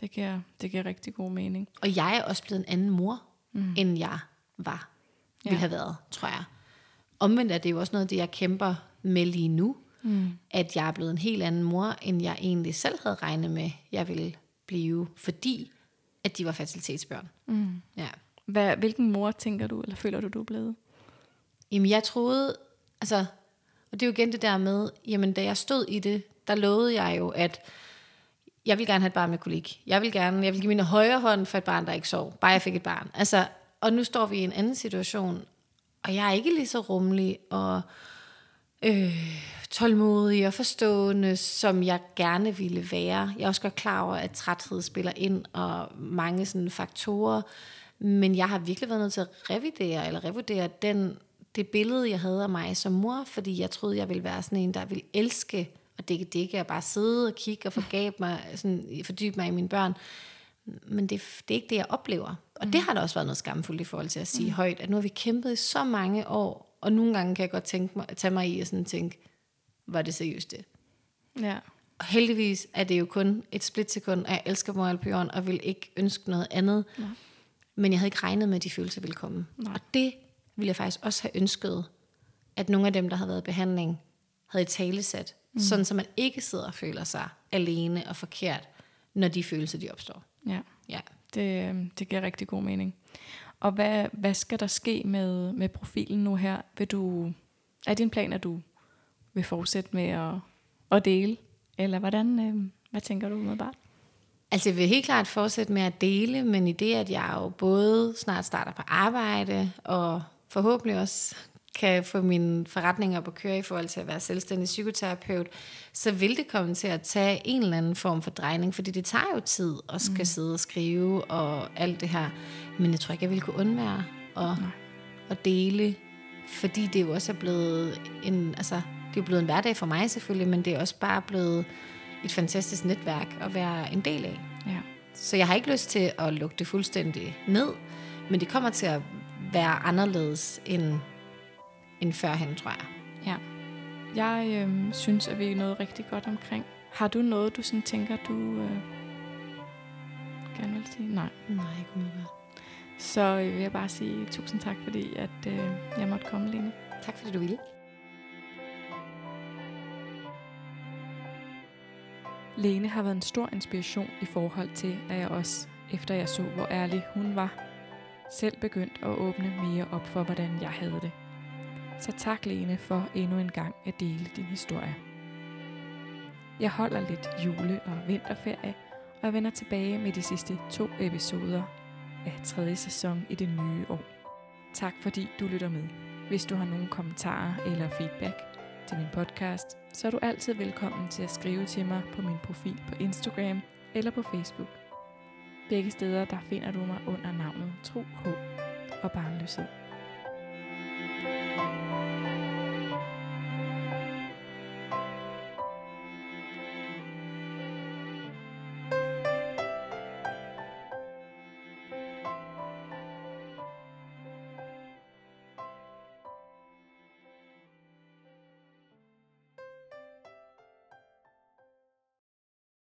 Det, giver, det giver rigtig god mening. Og jeg er også blevet en anden mor, mm. end jeg var, ville ja. have været, tror jeg. Omvendt er det jo også noget, det jeg kæmper med lige nu, mm. at jeg er blevet en helt anden mor, end jeg egentlig selv havde regnet med, jeg ville blive, fordi at de var fertilitetsbørn. Mm. Ja. Hvad, hvilken mor tænker du, eller føler du, du er blevet? Jamen, jeg troede, altså, og det er jo igen det der med, jamen, da jeg stod i det, der lovede jeg jo, at jeg vil gerne have et barn med kolik. Jeg vil gerne, jeg vil give min højre hånd for et barn, der ikke sov. Bare jeg fik et barn. Altså, og nu står vi i en anden situation, og jeg er ikke lige så rummelig og øh, tålmodig og forstående, som jeg gerne ville være. Jeg er også godt klar over, at træthed spiller ind, og mange sådan faktorer. Men jeg har virkelig været nødt til at revidere, eller revurdere den, det billede, jeg havde af mig som mor, fordi jeg troede, jeg ville være sådan en, der ville elske og dække dække, og bare sidde og kigge og forgabe mig, sådan, fordybe mig i mine børn. Men det, det er ikke det, jeg oplever. Og mm. det har der også været noget skamfuldt i forhold til at sige mm. højt, at nu har vi kæmpet i så mange år, og nogle gange kan jeg godt tænke mig, tage mig i og sådan tænke, var det seriøst det? Ja. Og heldigvis er det jo kun et splitsekund, og jeg elsker Moral jorden, og vil ikke ønske noget andet. Ja. Men jeg havde ikke regnet med, at de følelser ville komme. Nej. Og det ville jeg faktisk også have ønsket, at nogle af dem, der havde været i behandling, havde i talesat. Mm. Sådan, så man ikke sidder og føler sig alene og forkert, når de følelser, de opstår. Ja, ja. Det, øhm, det giver rigtig god mening. Og hvad, hvad skal der ske med, med profilen nu her? Vil du, er din plan, at du vil fortsætte med at, at dele? Eller hvordan, øh, hvad tænker du umiddelbart? Altså jeg vil helt klart fortsætte med at dele, men i det, at jeg jo både snart starter på arbejde, og forhåbentlig også kan få mine forretninger op at køre i forhold til at være selvstændig psykoterapeut, så vil det komme til at tage en eller anden form for drejning, fordi det tager jo tid at skal mm. sidde og skrive og alt det her. Men jeg tror ikke, jeg ville kunne undvære at, at dele, fordi det jo også er blevet en, altså, det er blevet en hverdag for mig selvfølgelig, men det er også bare blevet et fantastisk netværk at være en del af. Ja. Så jeg har ikke lyst til at lukke det fuldstændig ned, men det kommer til at være anderledes end, end førhen, tror jeg. Ja. Jeg øh, synes, at vi er noget rigtig godt omkring. Har du noget, du sådan tænker, du øh, gerne vil sige? Nej. Nej, ikke umiddelbart. Så øh, vil jeg bare sige tusind tak, fordi at, øh, jeg måtte komme, Lene. Tak, fordi du ville. Lene har været en stor inspiration i forhold til, at jeg også, efter jeg så, hvor ærlig hun var, selv begyndt at åbne mere op for, hvordan jeg havde det. Så tak Lene for endnu en gang at dele din historie. Jeg holder lidt jule- og vinterferie, og jeg vender tilbage med de sidste to episoder af tredje sæson i det nye år. Tak fordi du lytter med. Hvis du har nogle kommentarer eller feedback til min podcast, så er du altid velkommen til at skrive til mig på min profil på Instagram eller på Facebook. Begge steder der finder du mig under navnet Tro, Håb og Barnløshed.